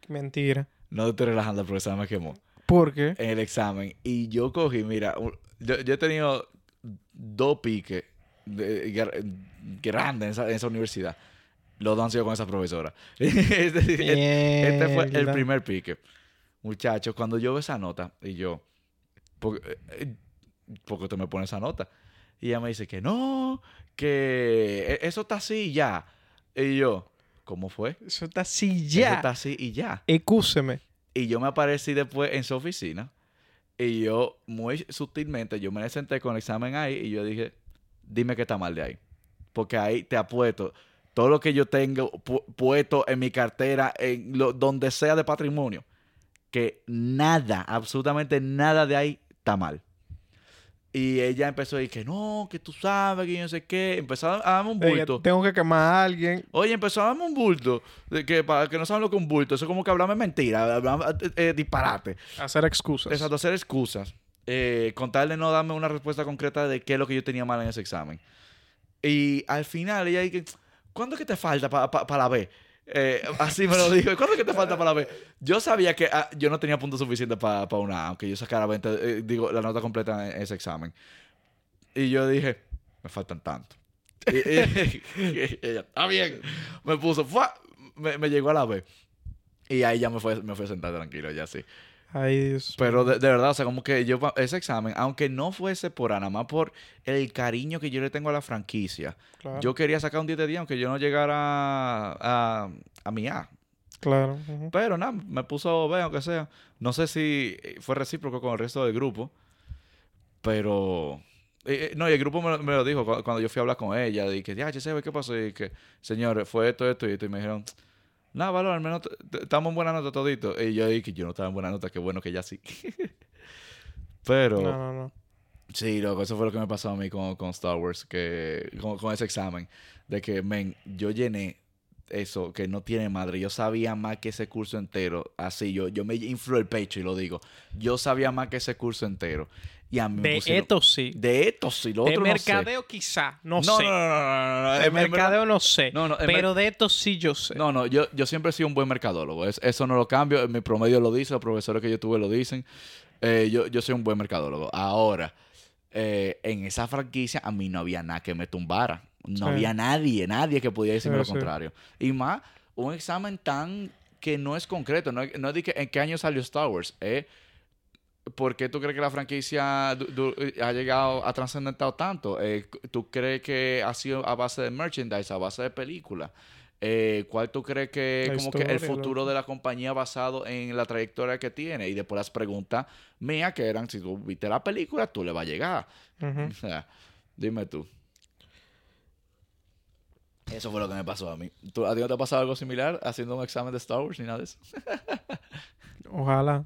Mentira. No te estoy relajando, la profesora me quemó ¿Por qué? en el examen. Y yo cogí, mira, yo he tenido dos piques de- gr- grandes en esa, en esa universidad. Los dos han sido con esa profesora. este, este- este fue el primer pique. Muchachos, cuando yo veo esa nota y yo... porque, eh, ¿por qué tú me pones esa nota? Y ella me dice que no, que e- eso está así y ya. Y yo, ¿cómo fue? Eso está así Eso ya. está así y ya. Excúseme. Y yo me aparecí después en su oficina. Y yo, muy sutilmente, yo me senté con el examen ahí y yo dije, dime qué está mal de ahí. Porque ahí te apuesto todo lo que yo tengo pu- puesto en mi cartera, en lo, donde sea de patrimonio, que nada, absolutamente nada de ahí está mal. Y ella empezó a decir que no, que tú sabes, que yo no sé qué. Empezó a darme un bulto. tengo que quemar a alguien. Oye, empezó a darme un bulto. De que para que no saben lo que es un bulto, eso es como que hablarme mentira, hablarme eh, eh, disparate. Hacer excusas. Exacto, hacer excusas. Eh, contarle no darme una respuesta concreta de qué es lo que yo tenía mal en ese examen. Y al final ella dice, ¿cuándo es que te falta para la B? Eh, así me lo dijo. ¿Cuándo es que te falta para la B? Yo sabía que ah, yo no tenía puntos suficientes para una A, aunque yo sacara 20, eh, digo, la nota completa en ese examen. Y yo dije, me faltan tanto. Y, y- y ella, está bien. Me puso, me, me llegó a la B. Y ahí ya me fue, me fue a sentar tranquilo, ya sí. Ay, Dios. Pero de, de verdad, o sea, como que yo, ese examen, aunque no fuese por nada más por el cariño que yo le tengo a la franquicia, Claro. yo quería sacar un 10 de 10, aunque yo no llegara a, a mi A. Claro. Pero nada, me puso B, aunque sea. No sé si fue recíproco con el resto del grupo, pero... eh, eh, no, y el grupo me, lo- me lo dijo cu- cuando, yo fui a hablar con ella. Dije, ya, che, ¿qué pasó? Y que, señores, fue esto, esto y esto. Y me dijeron, nada, valor, al menos estamos en buena nota todito. Y yo dije que yo no estaba en buena nota, qué bueno que ya sí. Pero... No, no, no. Sí, loco, eso fue lo que me pasó a mí con, con Star Wars, que con, con ese examen, de que, men, yo llené eso que no tiene madre. Yo sabía más que ese curso entero. Así, yo, yo me inflo el pecho y lo digo. Yo sabía más que ese curso entero. Y a mí De esto sí. De esto sí, lo De otro no sé. mercadeo quizá, no, No, sé. no, no, no, no, no, De mercadeo no sé. No, no, en pero de esto sí yo sé. No, no, yo, yo siempre he sido un buen mercadólogo. Es- eso no lo cambio. Mi promedio lo dice, los profesores que yo tuve lo dicen. Eh, yo, yo soy un buen mercadólogo. Ahora, eh, en esa franquicia a mí no había nada que me tumbara. No Sí. había nadie, nadie que pudiera decirme Sí, lo sí. contrario. Y más, un examen tan que no es concreto. No, es- no que en qué año salió Star Wars. Es ¿Por qué tú crees que la franquicia du- ha llegado, ha trascendentado tanto? Eh, ¿Tú crees que ha sido a base de merchandise, a base de película? Eh, ¿Cuál tú crees que es como que el futuro loco. de la compañía basado en la trayectoria que tiene? Y después las preguntas mías que eran, si tú viste la película, tú le vas a llegar. Ujú. O sea, dime tú. Eso fue lo que me pasó a mí. ¿Tú, ¿A ti no te ha pasado algo similar haciendo un examen de Star Wars ni nada de eso? Ojalá.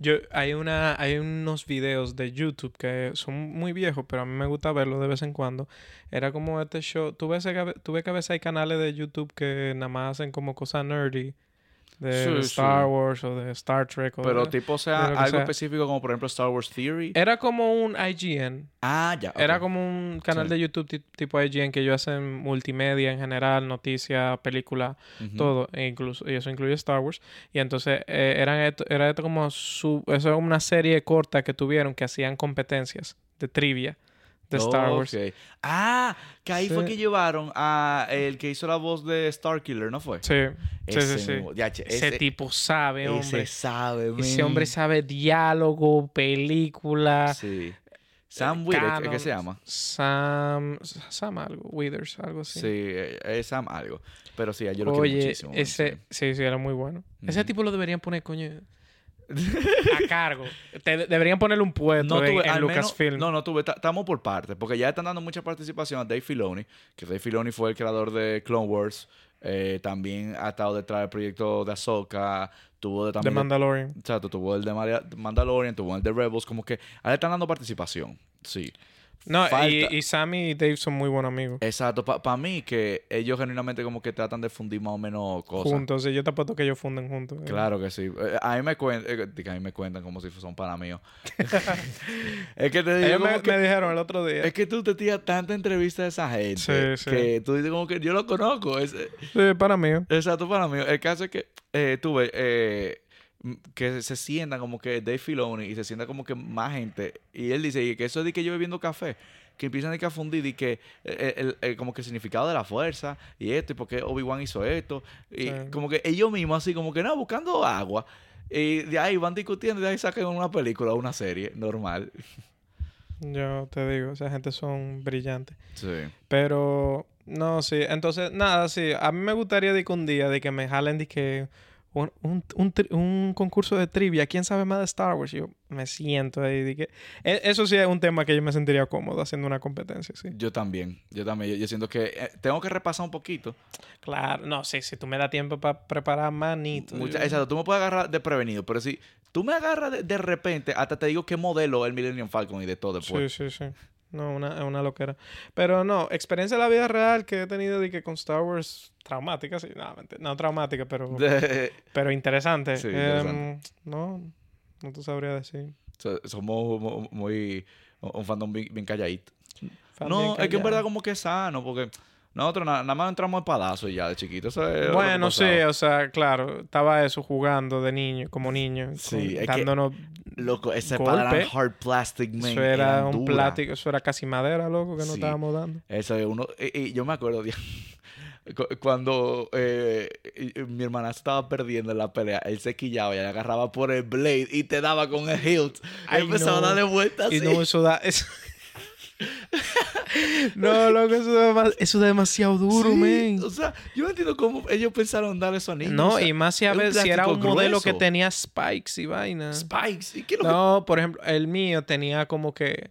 Yo, hay una, hay unos videos de YouTube que son muy viejos, pero a mí me gusta verlos de vez en cuando. Era como este show. Tú ves, tú ves que a veces hay canales de YouTube que nada más hacen como cosas nerdy. De, Sí, de sí. Star Wars o de Star Trek. O Pero de- tipo, sea, algo sea. específico como por ejemplo Star Wars Theory. Era como un IGN. Ah, ya. Era como un canal Sí. de YouTube ti- tipo IGN que ellos hacen multimedia en general, noticias, películas, todo, e incluso, y eso incluye Star Wars. Y entonces eh, eran esto, era esto como su, eso era una serie corta que tuvieron que hacían competencias de trivia de Star Wars. Ah, que ahí fue que llevaron a el que hizo la voz de Starkiller, ¿no fue? Sí, sí, Ese sí, Ese, ese- tipo sabe, ese hombre. sabe, Ese hombre sabe diálogo, película. Sí. Sam Wither, ¿qué- ¿qué canon. se llama? Sam, Sam algo, Withers, algo así. Sí, eh, es Sam algo. Pero sí, yo lo quiero Oye, muchísimo. man, ese, sí. sí, era muy bueno. Ese tipo lo deberían poner, coño, a cargo. Te- deberían ponerle un puesto No en, tuve, Lucasfilm. no, no tuve, ta- estamos por partes, porque ya están dando mucha participación a Dave Filoni, que Dave Filoni fue el creador de Clone Wars, eh, también ha estado detrás del proyecto de Ahsoka, tuvo de de también Mandalorian. Exacto, tuvo el de Mandalorian, tuvo el de Rebels, como que ahora están dando participación. Sí. No, y, y Sammy y Dave son muy buenos amigos. Exacto, para mí que ellos genuinamente como que tratan de fundir más o menos cosas. Juntos, y yo te apuesto que ellos funden juntos. eh. Claro que sí. Eh, A mí me cuentan, a mí me cuentan como si son para míos. es que te digo Ellos me, como que- me dijeron el otro día. es que tú te tiras tanta entrevista a esa gente Sí, sí. que tú dices como que yo lo conozco. Es, Sí, para mí. exacto para mí. El caso es que eh, tuve eh, que se sientan como que Dave Filoni y se sienta como que más gente. Y él dice y que eso de que yo bebiendo café. Que empiezan a fundir y que eh, el, el- como que el significado de la fuerza y esto y por qué Obi-Wan hizo esto. Y Sí. como que ellos mismos así como que no, buscando agua. Y de ahí van discutiendo y de ahí sacan una película o una serie normal. Yo te digo, esa gente son brillantes. Sí. Pero, no, sí. Entonces, nada, sí. A mí me gustaría de que un día, de que me jalen de que un, un, un, concurso de trivia. ¿Quién sabe más de Star Wars? Yo me siento ahí. Que... e- Eso sí es un tema que yo me sentiría cómodo haciendo una competencia, sí. Yo también. Yo también. Yo, yo siento que eh, tengo que repasar un poquito. Claro, no, sí, si tú me das tiempo para preparar manito. Mucha- yo- exacto. Tú me puedes agarrar de prevenido, pero si tú me agarras de, de repente, hasta te digo qué modelo el Millennium Falcon y de todo después. Sí, sí, sí. No, una, es una loquera. Pero no, experiencia de la vida real que he tenido de que con Star Wars traumática, sí. No, no traumática, pero, pero interesante. Sí, Em, interesante. no, no te sabría decir. so- somos mu- muy. Un fandom bien, bien calladito. Fan No, bien es que en verdad como que es sano, porque nosotros na- nada más entramos de padazo y ya de chiquito. Eso Bueno, sí, o sea, claro, estaba eso jugando de niño, como niño, Sí, con- es que dándonos Loco, ese golpe. hard plastic, man. eso era un plástico, eso era casi madera, loco, que nos Sí. estábamos dando. Eso es uno. Y, y yo me acuerdo de- cuando eh, mi hermana estaba perdiendo en la pelea, él se quillaba y le agarraba por el blade y te daba con el hilt. Ay, empezaba no. a darle vueltas. Y así. no, eso da. Eso... no, loco, eso da, demas- eso da demasiado duro, Sí, man. O sea, yo no entiendo cómo ellos pensaron darle eso a niños. No, o sea, y más si, a es ver, si era un modelo que tenía spikes y vaina. Spikes. ¿Y qué es lo que- No, por ejemplo, el mío tenía como que.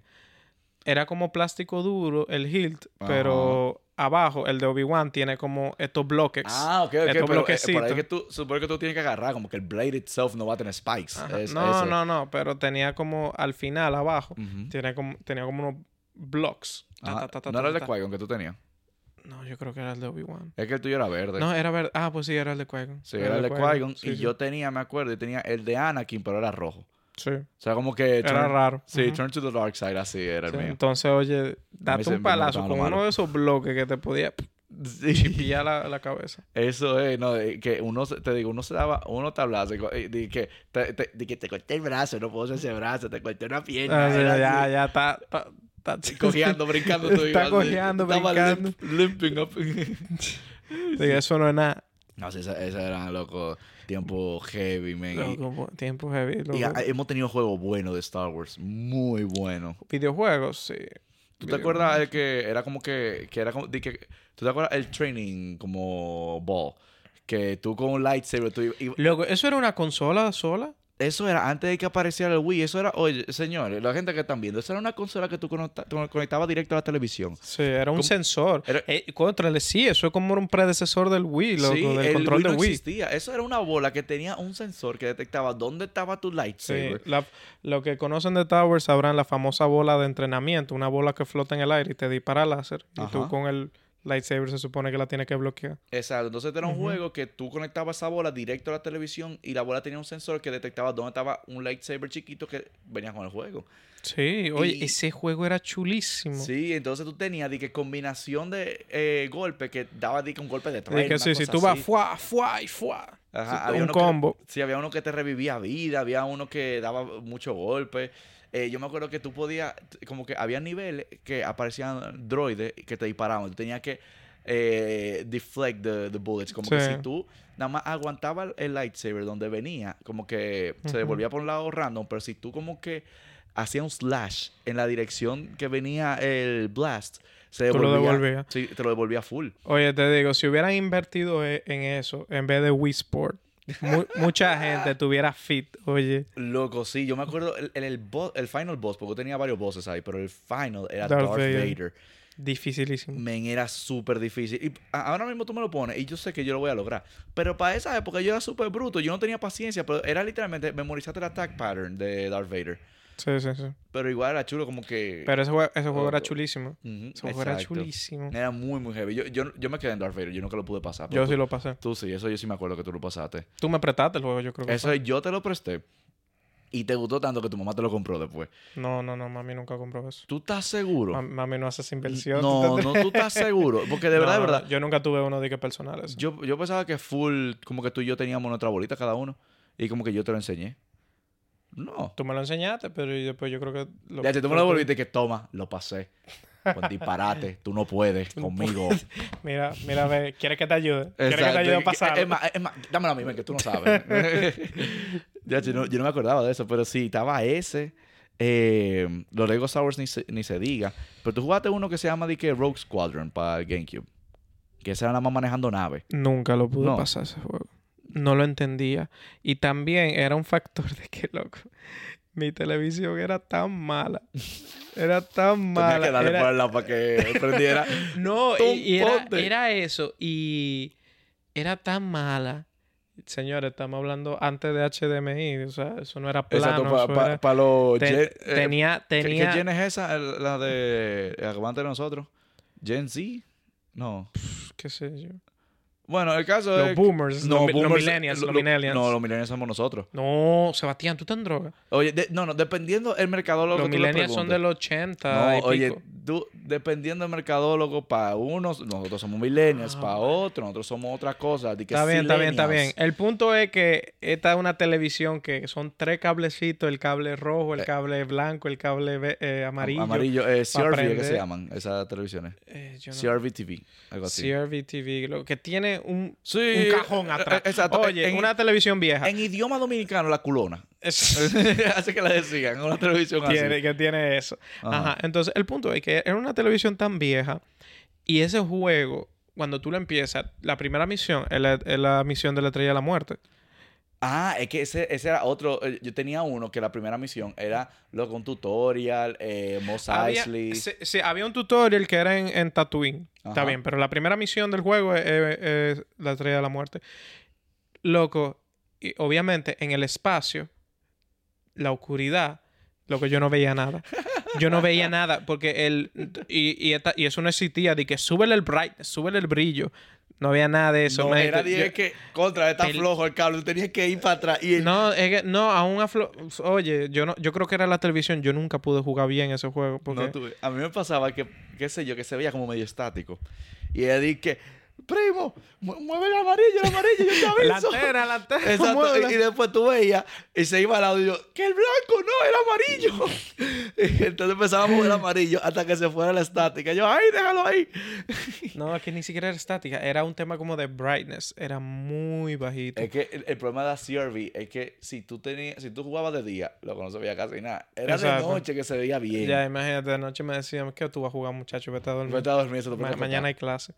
Era como plástico duro, el hilt, Ajá. pero abajo, el de Obi-Wan tiene como estos bloques. Ah, ok, ok. estos Pero eh, por ahí bloquecitos. que tú, supongo que tú tienes que agarrar, como que el blade itself no va a tener spikes. Es- no, no, no, pero tenía como al final, abajo, tiene como, tenía como unos blocks. Ta, Ajá. ta, ta, ta, No era el de. Qui-Gon que tú tenías. No, yo creo que era el de Obi-Wan. Es que el tuyo era verde. No, era verde. Ah, pues sí, era el de Qui-Gon. Sí, era el de. Sí, y sí. yo tenía, me acuerdo, yo tenía el de Anakin, pero era rojo. Sí. O sea, como que... Era raro. Sí. Turn to the Dark Side, así era el Sí, mío. Entonces, oye, date un palazo con uno de esos bloques que te podía Sí. chipillar la, la cabeza. Eso es, no, de que uno, te digo, uno se daba, uno tablazo, de que te, te, de que te corté el brazo, no puedo hacer ese brazo, te corté una pierna. Ah, sí, ya, así, ya está. Está, Cojeando, brincando. Está ibas, cojeando, estaba brincando. limp- limping up. Sí, eso no es nada. no, sí, ese, ese era, loco, tiempo heavy, man. Y- Loco, tiempo heavy. y, hemos tenido juegos buenos de Star Wars, muy buenos. Videojuegos, sí. ¿Tú te acuerdas el que era como que, que era como, de que, ¿tú te acuerdas el training como ball? Que tú con un lightsaber, tú Loco, ¿eso era una consola sola? Eso era antes de que apareciera el Wii. Eso era, oye, señores, la gente que están viendo, eso era una consola que tú conecta- tú conectabas directo a la televisión. Sí, era un sensor. Era- Eh, contrale, sí, eso es como un predecesor del Wii, loco, sí, del el control Wii de no Wii. existía. Eso era una bola que tenía un sensor que detectaba dónde estaba tu Sí, lightsaber. la- lo que conocen de Towers sabrán la famosa bola de entrenamiento, una bola que flota en el aire y te dispara láser. Y tú con el lightsaber se supone que la tienes que bloquear. Exacto. Entonces era un juego que tú conectabas esa bola directo a la televisión y la bola tenía un sensor que detectaba dónde estaba un lightsaber chiquito que venía con el juego. Sí, oye, Y- ese juego era chulísimo. Sí, entonces tú tenías de que combinación de eh, golpe que daba de que un golpe de trail, que sí, si tú vas fuá, fuá y fuá. Ajá, Sí, había un que- combo. sí, había uno que te revivía vida, había uno que daba mucho golpe. Eh, yo me acuerdo que tú podías, como que había niveles que aparecían droides que te disparaban. Tú tenías que eh, deflect the, the bullets. Como que si tú nada más aguantabas el lightsaber donde venía, como que se devolvía por un lado random, pero si tú como que hacías un slash en la dirección que venía el blast, se Tú lo devolvía. Sí, te lo devolvía full. Oye, te digo, si hubieran invertido e- en eso en vez de Wii Sport, mu- mucha gente tuviera fit, oye. Loco, sí, yo me acuerdo el, el, el, boss- el final boss, porque yo tenía varios bosses ahí, pero el final era Darth Darth, Vader. Vader. Dificilísimo. Men, era súper difícil. Y ahora mismo tú me lo pones y yo sé que yo lo voy a lograr. Pero para esa época yo era súper bruto, yo no tenía paciencia, pero era literalmente memorizarte el attack pattern de Darth Vader. Sí, sí, sí. Pero igual era chulo como que... Pero ese juego, ese juego era Loco. chulísimo. Ujú, Ese juego era chulísimo. Era muy, muy heavy. Yo, yo, yo me quedé en Darth Vader, yo nunca lo pude pasar. Yo tú, sí lo pasé. Tú sí, eso yo sí me acuerdo que tú lo pasaste. Tú me prestaste el juego, yo creo que Eso fue. yo te lo presté y te gustó tanto que tu mamá te lo compró después. No, no, no, mami nunca compró eso. ¿Tú estás seguro? Mam- Mami no hace esa inversión. ¿tú No, no, tú estás seguro. Porque de No, verdad, de verdad. Yo nunca tuve uno de que personales. Yo, yo pensaba que full, como que tú y yo teníamos nuestra bolita cada uno. Y como que yo te lo enseñé. No. Tú me lo enseñaste, pero después yo creo que... Lo, Ya, si tú me lo devolviste, que toma, lo pasé. Con disparate, tú no puedes conmigo. Mira, mira, a ver, ¿quieres que te ayude? ¿Quieres que te ayude a pasar? Es más, es más, dámelo a mí, ven, que tú no sabes. ya, yo, no, yo no me acordaba de eso, pero sí, estaba ese. Eh, los Lego Star Wars ni se, ni se diga. Pero tú jugaste uno que se llama de que Rogue Squadron para GameCube. Que ese era nada más manejando naves. Nunca lo pude No. pasar ese juego. No lo entendía. Y también era un factor de que, loco, mi televisión era tan mala. Era tan Tenía mala. que darle era- por el lado para que prendiera. No, y, era, eso. Y era tan mala. Señores, estamos hablando antes de HDMI. O sea, eso no era plano. Exacto, para era- los... te- Gen- eh, tenía, ¿qué- tenía, ¿Qué gen es esa? La de... Aguante de nosotros. ¿Gen Z? No. qué sé yo. Bueno, el caso Los es... boomers, los, mi- los boomers- millennials, lo- los lo- millennials. No, los millennials somos nosotros. No, Sebastián, ¿tú estás en droga? Oye, de- no, no, dependiendo el mercadólogo Los que tú le millennials son del 80 No, y oye, pico. tú, dependiendo del mercadólogo, para unos, nosotros somos millennials, Ah, para otros, nosotros somos otra cosa. de que Está bien, está bien, está bien. El punto es que esta es una televisión que son tres cablecitos, el cable rojo, el Eh. cable blanco, el cable eh, amarillo. Amarillo, eh, CRV, ¿qué prender. se llaman esas televisiones? Eh, yo no- CRV TV, algo así. CRV TV, lo que tiene un, Sí, un cajón eh, atrás. eh, exacto. Oye, En- una televisión vieja. En idioma dominicano, la culona. Así que la decían, en una televisión tiene, así. que tiene eso. Ajá. Ajá. Entonces, el punto es que era una televisión tan vieja y ese juego, cuando tú lo empiezas, la primera misión es la, es la misión de la Estrella de la Muerte. Ah, es que ese, ese era otro. eh, Yo tenía uno que la primera misión era lo con tutorial, eh, Mos Había, Eisley. sí, sí, había un tutorial que era en, en Tatooine. Está bien, pero la primera misión del juego es, es- es la Estrella de la Muerte. Loco, y obviamente en el espacio, la oscuridad, lo que yo no veía nada. Yo no veía nada porque el... Y, y, esta- y eso no existía, de que súbele el brightness, súbele el brillo. No había nada de eso. no, man. era Yo- dije que contra está El- flojo el cable, tú tenías que ir para atrás. Y el- No, es que, no, aún aflo... Oye, yo no, yo creo que era la televisión. Yo nunca pude jugar bien ese juego. Porque... No tuve- A mí me pasaba que, qué sé yo, que se veía como medio estático. Y él dije que, primo, mu- mueve el amarillo, el amarillo, yo te La aviso. antena, la antena. Exacto. Y, y después tú veías y se iba al lado y yo, que el blanco no, el amarillo. y entonces empezaba a mover el amarillo hasta que se fuera la estática. Yo, ay, déjalo ahí. No, es que ni siquiera era estática. Era un tema como de brightness. Era muy bajito. Es que el, el problema de la CRV es que si tú tenías, si tú jugabas de día, lo que no se veía casi nada. Era Exacto. de noche que se veía bien. Ya, imagínate, de noche me decían que tú vas a jugar, muchacho, vete a dormir. Vete a dormir, eso te Ma- mañana hay clase.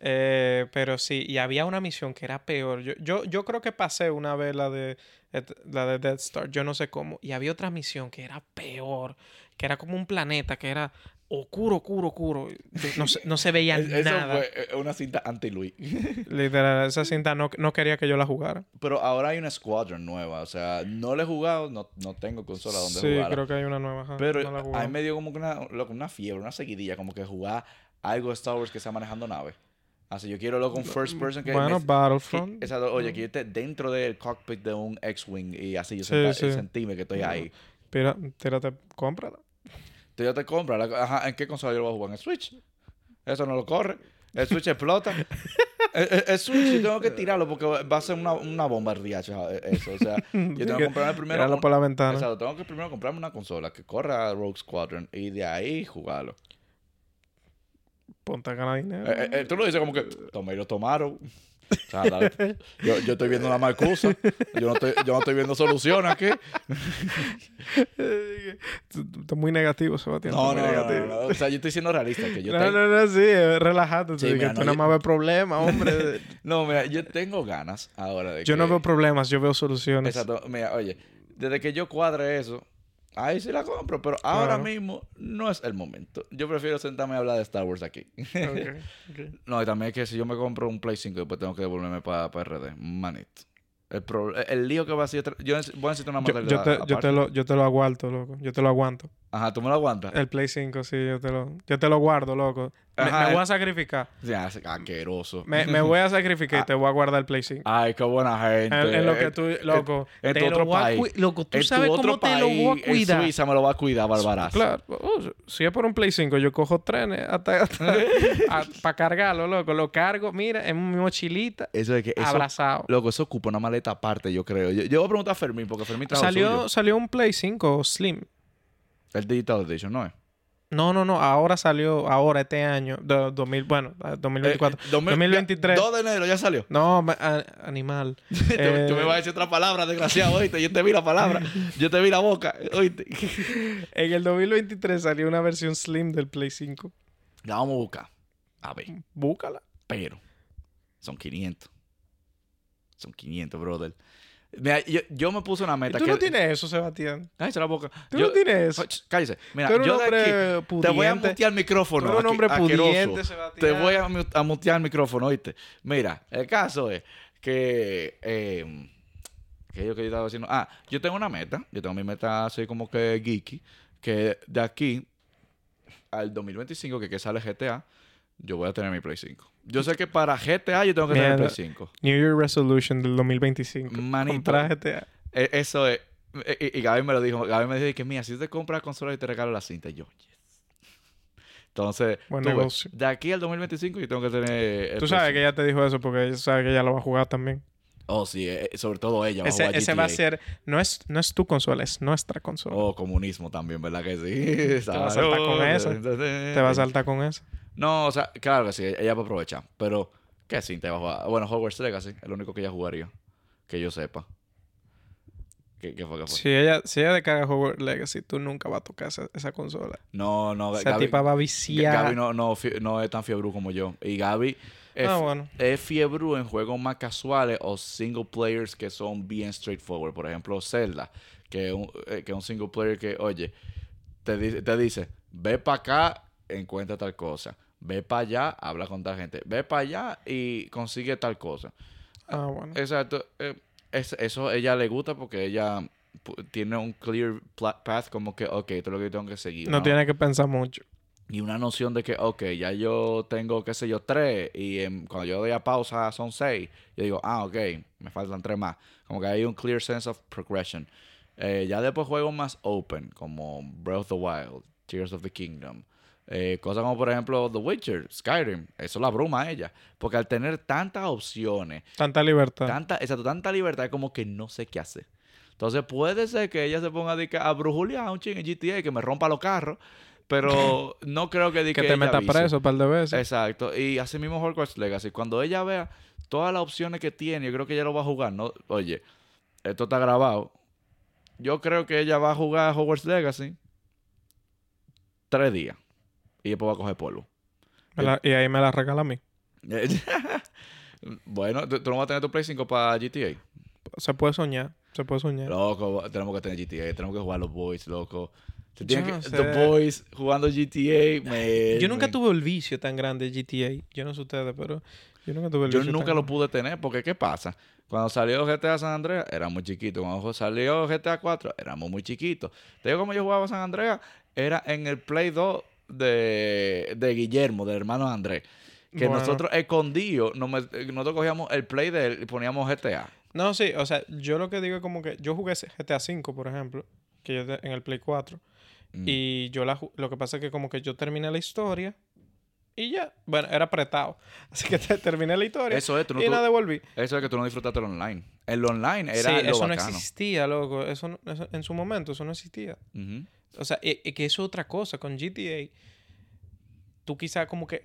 Eh, pero sí, y había una misión que era peor. Yo, yo, yo creo que pasé una vez la de et- la de Death Star, yo no sé cómo. Y había otra misión que era peor, que era como un planeta que era oscuro, oscuro, oscuro. No se, no se veía Es- Eso nada. fue eh, una cinta anti-Louis. Literal, esa cinta no, no quería que yo la jugara. Pero ahora hay una Squadron nueva. O sea, no la he jugado, no, no tengo consola donde sí, jugarla. creo que hay una nueva. Pero no a mí me dio como que una, una fiebre, una seguidilla, como que jugar algo de Star Wars que sea manejando nave. Así yo quiero loco un first person que Bueno, me- Battlefront. que- exacto, oye, que yo esté dentro del cockpit de un X-Wing y así yo Sí, senta- sí. sentirme que estoy ahí. Tira- tírate, cómprala. Tú ya te compras, la- ajá, ¿en qué consola yo lo voy a jugar? ¿En el Switch? Eso no lo corre. El Switch explota. el, el- el Switch yo tengo que tirarlo porque va a ser una, una bomba riacha eso. O sea, yo tengo que comprarme primero... Tíralo un- por la ventana. Exacto, tengo que primero comprarme una consola que corra Rogue Squadron y de ahí jugarlo. Ponte a ganar dinero. Eh, eh, eh, tú lo dices como que, toma y lo tomaron. O sea, dale. yo, yo estoy viendo una marcusa. Yo no estoy, yo no estoy viendo solución aquí. Estás muy negativo, Sebastián. No, no, no, negativo. no, no. O sea, yo estoy siendo realista. Que yo No, no, no, sí, relájate. Sí, que mira, tú no, yo- más ves problemas, hombre. No, mira, yo tengo ganas ahora de yo que... no veo problemas, yo veo soluciones. Exacto. Mira, oye, desde que yo cuadre eso, ahí sí la compro. Pero ahora Claro. mismo no es el momento. Yo prefiero sentarme a hablar de Star Wars aquí. No, y también es que si yo me compro un Play 5, después tengo que devolverme para RD. Manito. El, pro- el lío que va a ser... Yo voy a necesitar una Yo, yo te, yo, te lo, yo te lo aguanto, loco. Yo te lo aguanto. Ajá, ¿tú me lo aguantas? El Play 5, sí, yo te lo, yo te lo guardo, loco. Me, me voy a sacrificar. Ya, asqueroso. Me, me voy a sacrificar y te voy a guardar el Play 5. Ay, qué buena gente. En, en lo que Eh, tú, eh, loco, en te tu otro país. Loco, tú en tu sabes otro cómo te lo voy a país, cuidar. En Suiza me lo va a cuidar, barbarazo. Claro, oh, si es por un Play 5, yo cojo trenes hasta, para cargarlo, loco. Lo cargo, mira, en mi mochilita, Eso es que... Eso, abrazado. Loco, eso ocupa una maleta aparte, yo creo. Yo, yo voy a preguntar a Fermín, porque Fermín trajo Salió, suyo. salió un Play 5 Slim. El Digital Edition, ¿no es? No, no, no. Ahora salió, ahora este año, de 2000, bueno, eh, 2024. Eh, 2000 2023. 2 de enero ya salió. No, a- animal. Tú, tú Eh, me vas a decir otra palabra, desgraciado, oíste. Yo te vi la palabra. Yo te vi la boca, oíste. En el 2023 salió una versión slim del Play 5. La vamos a buscar. A ver. Búscala. Pero son 500. Son 500, brother. Mira, yo, yo me puse una ¿Y meta. tú que... no tienes eso, Sebastián? Cállate la boca. ¿Tú Yo- no tienes eso? Cállese. Mira, Tú eres un yo de hombre aquí te voy a pudiente. mutear el micrófono. Un hombre pudiente, Sebastián. Te voy a, mu- a mutear el micrófono, ¿oíste? Mira, el caso es que... Eh, que yo que yo estaba diciendo... Ah, yo tengo una meta. Yo tengo mi meta así como que geeky. Que de aquí al 2025, que, que sale GTA, yo voy a tener mi Play 5. Yo sé que para GTA yo tengo que tener el Mierda. Play 5. New Year Resolution del 2025. Manito. Comprar GTA. E- Eso es. E- Y, y Gaby me lo dijo. Gaby me dijo que, mira, si te compras consola y te regalo la cinta. Y yo, yes. Entonces, Buen tú ves, de aquí al 2025 yo tengo que tener. el Tú sabes Play que ella te dijo eso porque ella sabe que ella lo va a jugar también. Oh, sí, eh, sobre todo ella. Va a Ese, jugar ese va a ser... No es, no es tu consola, es nuestra consola. Oh, comunismo también, ¿verdad que sí? Te vas a saltar con esa. Te Te va a saltar con eso. No, o sea, claro que sí, ella va a aprovechar. Pero, ¿qué cinta va a jugar? Bueno, Hogwarts Legacy, es lo único que ella jugaría. Que yo sepa. ¿Qué, qué fue que fue? Si ella, si ella descarga Hogwarts Legacy, tú nunca vas a tocar esa, esa consola. No, no, Esa Gaby- tipa va a viciar. Gaby no, no, es tan fiebre como yo. Y Gaby es, Ah, bueno. es fiebre en juegos más casuales o single players que son bien straightforward. Por ejemplo, Zelda, que es un, eh, que es un single player que, oye, te, dice- te dice, ve para acá, encuentra tal cosa. Ve para allá, habla con tal gente. Ve para allá y consigue tal cosa. Ah, bueno. Exacto. eh, es- eso a ella le gusta porque ella tiene un clear path como que, ok, esto es lo que yo tengo que seguir. No tiene que pensar mucho. Y una noción de que, ok, ya yo tengo, qué sé yo, tres, y cuando yo doy a pausa son seis, yo digo, ah, ok, me faltan tres más. Como que hay un clear sense of progression. Eh, ya después juegos más open, como Breath of the Wild, Tears of the Kingdom. Eh, cosas como, por ejemplo, The Witcher, Skyrim. Eso la bruma a ella. Porque al tener tantas opciones, Tanta libertad. tanta, exacto, tanta libertad, es como que no sé qué hacer. Entonces puede ser que ella se ponga a, a brujulear un ching en GTA, que me rompa los carros, pero no creo que, di que te meta preso un par de veces. Exacto. Y así mismo Hogwarts Legacy. Cuando ella vea todas las opciones que tiene, yo creo que ella lo va a jugar. ¿no? Oye, esto está grabado. Yo creo que ella va a jugar Hogwarts Legacy tres días. Y después va a coger polvo. La- y ahí me la regala a mí. bueno, ¿tú, tú no vas a tener tu Play 5 para GTA. Se puede soñar. Se puede soñar. Loco, tenemos que tener GTA. Tenemos que jugar los boys, loco. Se Yo no que- sé. The Boys jugando GTA. me- Yo nunca me- tuve el vicio tan grande de GTA. Yo no sé ustedes, pero yo nunca tuve el Yo vicio nunca tan lo grande. pude tener porque ¿qué pasa? Cuando salió GTA San Andreas era muy chiquito. Cuando salió GTA 4 éramos muy chiquitos. Te digo como yo jugaba San Andreas era en el Play 2 de, de Guillermo, del hermano Andrés. Que Bueno. nosotros escondidos, nos met- nosotros cogíamos el Play de él y poníamos GTA. No, sí, o sea, yo lo que digo es como que yo jugué GTA V, por ejemplo, que yo te- en el Play 4. Mm. Y yo la lo que pasa es que como que yo terminé la historia y ya, bueno, era apretado. Así que te- terminé la historia Eso es, tú no y tú- la devolví. eso es que tú no disfrutaste el online. El online era sí, lo eso no existía, loco. Eso, no- eso- en su momento eso no existía. O sea, y, y que eso es otra cosa. Con GTA, tú quizás como que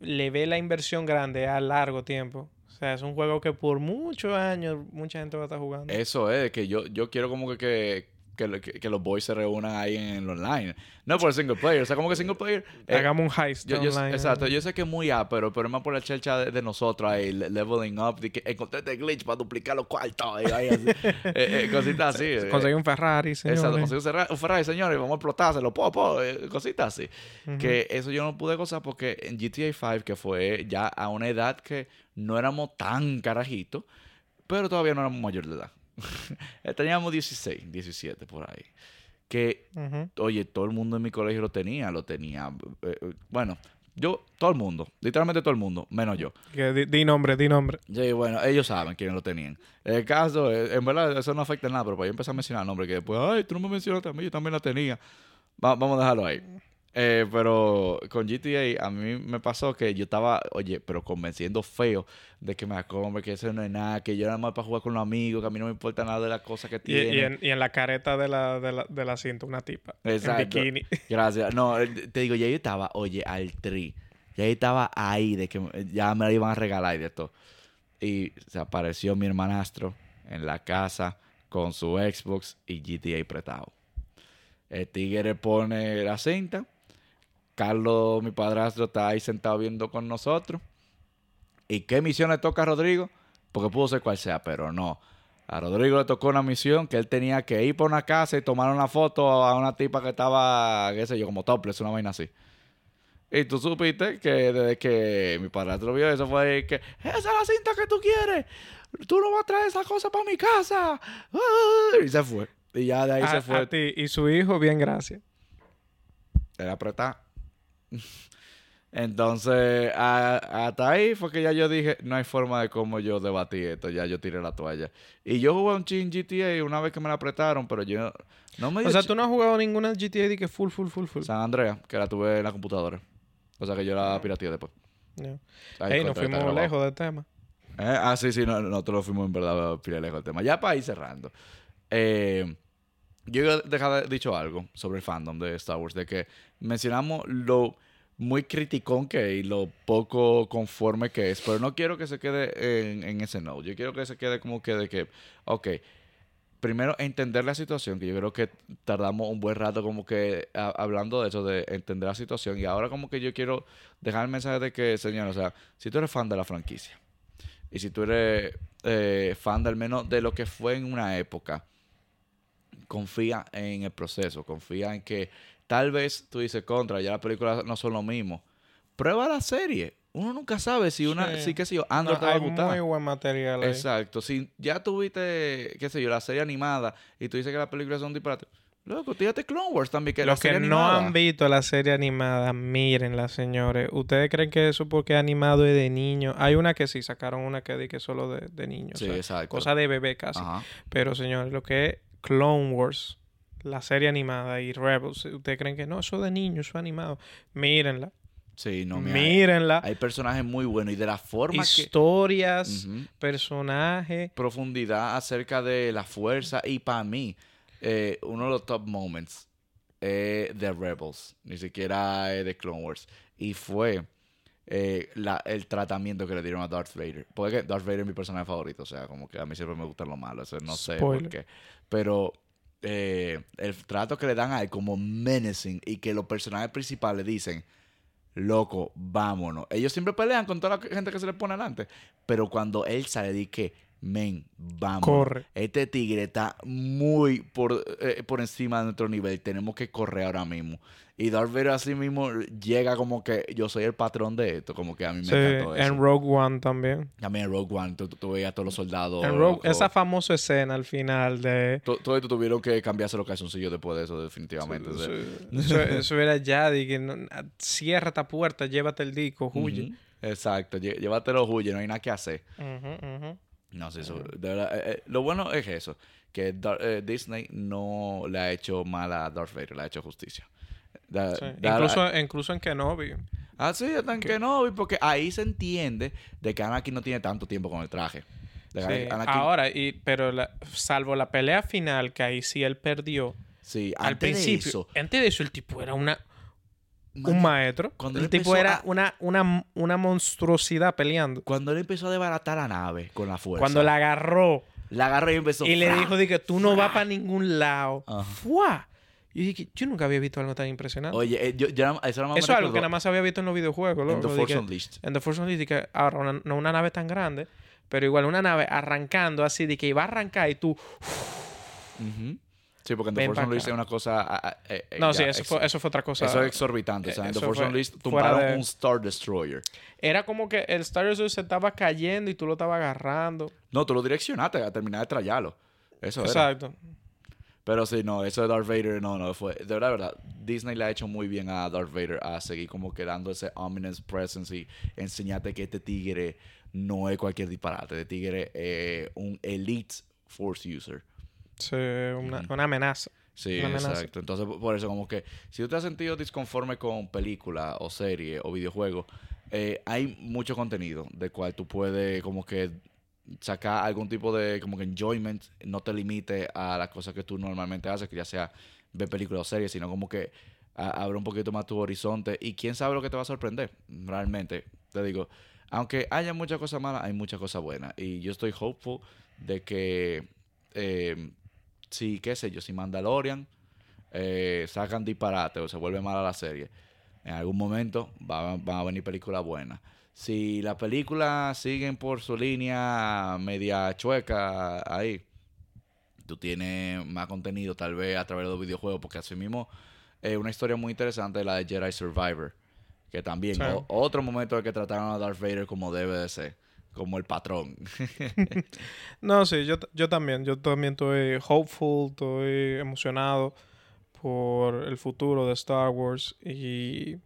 le ves la inversión grande a largo tiempo. O sea, es un juego que por muchos años mucha gente va a estar jugando. Eso es, que yo, yo quiero como que, que, que- que los boys se reúnan ahí en el online. No por el single player. O sea, como que single player. eh, Hagamos un heist yo, yo- online. exacto, yo sé que es muy A, pero, pero es más por la chelcha de, de nosotros ahí, le- leveling up, de que encontré este glitch para duplicar los cuartos. y ahí así. Eh, eh, cositas así. Conseguí un Ferrari, señores. Exacto, conseguí un Ferrari, un Ferrari, señores, vamos a explotárselo, po, po, cositas así. Que eso yo no pude gozar porque en GTA 5, que fue ya a una edad que no éramos tan carajitos, pero todavía no éramos mayor de edad. Eh, Teníamos 16, 17 por ahí. Que, oye, todo el mundo en mi colegio lo tenía, lo tenía. eh, eh, bueno, yo, todo el mundo, literalmente todo el mundo, menos yo. Que di, di nombre, di nombre. Sí, bueno, ellos saben quiénes lo tenían. El caso, en verdad, eso no afecta en nada, pero para yo empezar a mencionar nombres que después, ay, tú no me mencionaste a mí, yo también la tenía. Va- vamos a dejarlo ahí. Eh, pero con GTA a mí me pasó que yo estaba, oye, pero convenciendo feo de que me la compre, que eso no es nada, que yo nada más para jugar con los amigos, que a mí no me importa nada de las cosas que tiene. y en, y en la careta de la, de la, de la cinta, una tipa. Exacto. En bikini. Gracias. No, eh, te digo, ya yo estaba, oye, al tri. Ya yo estaba ahí de que ya me la iban a regalar y de todo. Y se apareció mi hermanastro en la casa con su Xbox y GTA prestado. El tigre pone la cinta. Carlos, mi padrastro, está ahí sentado viendo con nosotros. ¿Y qué misión le toca a Rodrigo? Porque pudo ser cual sea, pero no. A Rodrigo le tocó una misión que él tenía que ir por una casa y tomar una foto a una tipa que estaba, qué sé yo, como topless, una vaina así. Y tú supiste que desde que mi padrastro vio eso fue que esa es la cinta que tú quieres. Tú no vas a traer esa cosa para mi casa. Y se fue. Y ya de ahí A, se fue. a ti y su hijo, bien, gracias. Era apretar. Entonces, a- hasta ahí fue que ya yo dije, no hay forma de cómo yo debatí esto, ya yo tiré la toalla. Y yo jugué un chin GTA una vez que me la apretaron, pero yo no me O sea, tú no has jugado ninguna GTA de que full, full, full, full. San Andrea, que la tuve en la computadora. O sea que yo la pirateé después. No. Ahí Ey, nos fuimos lejos del tema. Eh, Ah, sí, sí, no, nosotros lo fuimos en verdad lejos del tema. Ya para ir cerrando. Eh, yo iba a dejar dicho algo sobre el fandom de Star Wars, de que mencionamos lo muy criticón que y lo poco conforme que es, pero no quiero que se quede en, ese no. Yo quiero que se quede como que de que, ok, primero entender la situación, que yo creo que tardamos un buen rato como que hablando de eso, de entender la situación, y ahora como que yo quiero dejar el mensaje de que, señor, o sea, si tú eres fan de la franquicia, y si tú eres eh, fan del menos de lo que fue en una época, confía en el proceso, confía en que tal vez tú dices contra, ya las películas no son lo mismo. Prueba la serie. Uno nunca sabe si una, Sí. si qué sé yo, Andor No, te va a gustar. muy buen material ahí. Exacto. Si ya tuviste, qué sé yo, la serie animada y tú dices que las películas son disparates, loco, tírate Clone Wars también, que Los que no han visto la serie animada, mírenla, señores. ¿Ustedes creen que eso porque animado es de niños? Hay una que sí, sacaron una que di que es solo de, de niños. Sí, o sea, exacto. Cosa de bebé casi. Ajá. Pero, señores, lo que es Clone Wars, la serie animada y Rebels, ¿ustedes creen que no? Eso es de niños, eso es animado. Mírenla. Sí, no, mira, mírenla. Hay personajes muy buenos y de la forma que... Historias, personajes. profundidad acerca de la fuerza y para mí eh, uno de los top moments eh, de Rebels ni siquiera es de Clone Wars y fue eh, la- el tratamiento que le dieron a Darth Vader porque Darth Vader es mi personaje favorito o sea como que a mí siempre me gusta lo malo eso no sé por qué pero eh, el trato que le dan a él como menacing y que los personajes principales dicen loco, vámonos. Ellos siempre pelean con toda la gente que se les pone adelante. Pero cuando él sale, di que, men, vamos. Corre. Este tigre está muy por, eh, por encima de nuestro nivel. Tenemos que correr ahora mismo. Y Darth Vader así mismo llega como que yo soy el patrón de esto. Como que a mí me Sí, encantó eso. en Rogue One también. También en Rogue One, tú, tú- tú veías a todos los soldados. En Rogue, esa famosa escena al final de... To- Todo esto tuvieron que cambiarse los calzoncillos después de eso, definitivamente. o sea. Eso, eso era ya, de que no- cierra esta puerta, llévate el disco, huye. Ujú. Exacto, lle- llévatelo, huye, no hay nada que hacer. No sé, eso, de verdad, eh, eh, lo bueno es eso, que Dar- eh, Disney no le ha hecho mal a Darth Vader, le ha hecho justicia. Da- Sí. da- Incluso, incluso en Kenobi. ah, sí, hasta en Kenobi, porque ahí se entiende de que Anakin no tiene tanto tiempo con el traje. De que Sí. Anakin- Ahora, y, pero la- salvo la pelea final, que ahí sí él perdió. sí, Al antes de principio, eso, antes de eso, el tipo era una, man, un maestro. cuando el tipo era a- una, una, una monstruosidad peleando. cuando él empezó a desbaratar la nave con la fuerza, Cuando la agarró la agarró y empezó y le dijo de que tú no vas para ningún lado. ¡Fua! Y dije, yo nunca había visto algo tan impresionante. Oye, eh, yo, yo eso nada más Eso es algo que nada más había visto en los videojuegos. en loco, The de Force Unleashed. En The Force Unleashed, que ahora una, no una nave tan grande, pero igual una nave arrancando así, de que iba a arrancar y tú... Sí, porque en The Force Unleashed es una cosa... ah, ah, eh, eh, No, ya, sí, eso fue, eso fue otra cosa. Eso es exorbitante. O sea, en The Force Unleashed tumbaron de- un Star Destroyer. Era como que el Star Destroyer se estaba cayendo y tú lo estabas agarrando. No, tú lo direccionaste a terminar de trallarlo. Eso era. Pero sí, no, eso de Darth Vader, no, no, fue... De verdad, de verdad, Disney le ha hecho muy bien a Darth Vader a seguir como quedando ese ominous presence y enseñarte que este tigre no es cualquier disparate. Este tigre es un elite force user. Sí, una, una amenaza. Sí, Una amenaza. exacto. Entonces, por- por eso, como que si tú te has sentido disconforme con película o serie o videojuego, eh, hay mucho contenido de cual tú puedes como que sacar algún tipo de como que enjoyment, no te limite a las cosas que tú normalmente haces, que ya sea ver películas o series, sino como que abre un poquito más tu horizonte y quién sabe lo que te va a sorprender, realmente. Te digo, aunque haya muchas cosas malas, hay muchas cosas buenas. Y yo estoy hopeful de que, eh, si, qué sé yo, si Mandalorian eh, sacan disparate o se vuelve mala la serie, en algún momento va- van a venir películas buenas. Si las películas siguen por su línea media chueca ahí, tú tienes más contenido tal vez a través de los videojuegos, porque así mismo eh, una historia muy interesante es la de Jedi Survivor, que también Sí. o- otro momento en que trataron a Darth Vader como debe de ser, como el patrón. No, sí, yo, yo también. Yo también estoy hopeful, estoy emocionado por el futuro de Star Wars y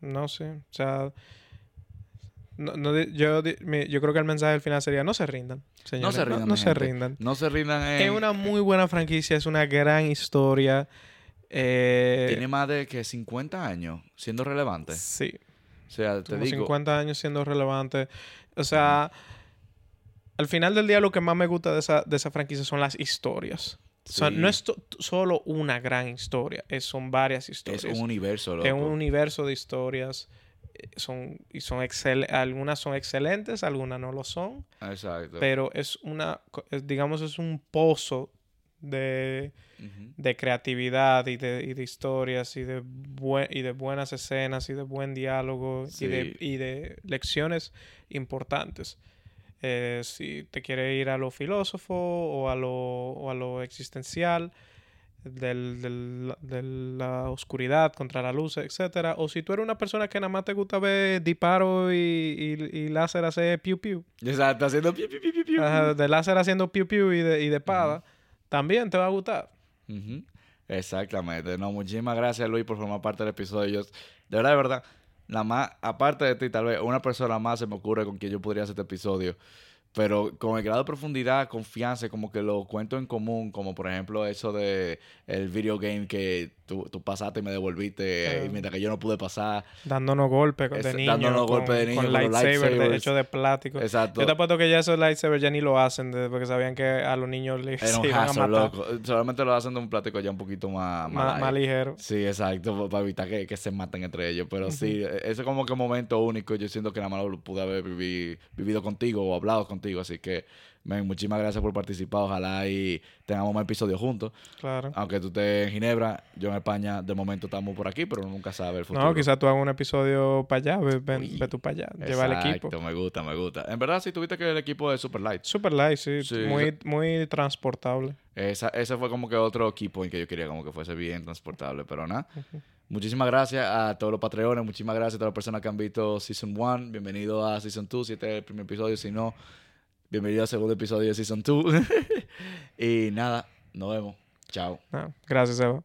no sé, o sea, no, no yo, yo creo que el mensaje al final sería no se rindan, señores. se rindan, No, se rindan. no se rindan en... Es una muy buena franquicia, es una gran historia. eh, Tiene más de que 50 años siendo relevante. sí, O sea, te como digo... 50 años siendo relevante. O sea, al final del día lo que más me gusta de esa, de esa franquicia son las historias. O sea, Sí. no es solo una gran historia, es, son varias Es historias. un universo, loco. Es un universo de historias. Son, y son excel- algunas son excelentes, algunas no lo son, Exacto. pero es una, es- digamos, es un pozo de, de creatividad y de, y de historias y de, y de buenas escenas y de buen diálogo y, de, y de lecciones importantes. Eh, si te quiere ir a lo filósofo o a lo, o a lo existencial, del, del- de la oscuridad contra la luz, etcétera. O si tú eres una persona que nada más te gusta ver disparo y, y, y láser hacer piu piu. Exacto, haciendo piu, piu, piu, piu. Ajá, de láser haciendo piu piu y de, y de espada. También te va a gustar. Exactamente. No, muchísimas gracias, Luis, por formar parte del episodio. Yo- de verdad, de verdad, nada más, aparte de ti, tal vez una persona más se me ocurre con quien yo podría hacer este episodio. Pero con el grado de profundidad, confianza, como que lo cuento en común, como por ejemplo eso de el video game que tú, tú pasaste y me devolviste, y mientras que yo no pude pasar. Dándonos golpes de Es- niño. dándonos golpes de niño con con los lightsaber de, hecho de plástico. Exacto. Yo te apuesto que ya esos lightsabers ya ni lo hacen de- porque sabían que a los niños les Era un iban a hazard, matar. loco. Solamente lo hacen de un plático ya un poquito más... Más, ligero. Sí, exacto, para evitar que, que se maten entre ellos. Pero sí, ese es como que momento único. Yo siento que nada más lo pude haber vivi- vivido contigo o hablado contigo. Así que, men, muchísimas gracias por participar. Ojalá y tengamos más episodios juntos. Claro. Aunque tú estés en Ginebra, yo en España, de momento estamos por aquí, pero nunca sabe el futuro. No, quizás tú hagas un episodio para allá. Ve, ven- Uy, ve tú para allá. Lleva el equipo. Exacto, me gusta, me gusta. En verdad, sí, tuviste que el equipo es super light. Super light, sí. Sí, muy, muy transportable. Esa, ese fue como que otro equipo en que yo quería como que fuese bien transportable, pero nada. Muchísimas gracias a todos los patreones, muchísimas gracias a todas las personas que han visto Season 1. Bienvenido a Season 2, si este es el primer episodio, si no, bienvenido al segundo episodio de Season 2. y nada, nos vemos. Chao. Ah, gracias, Eva.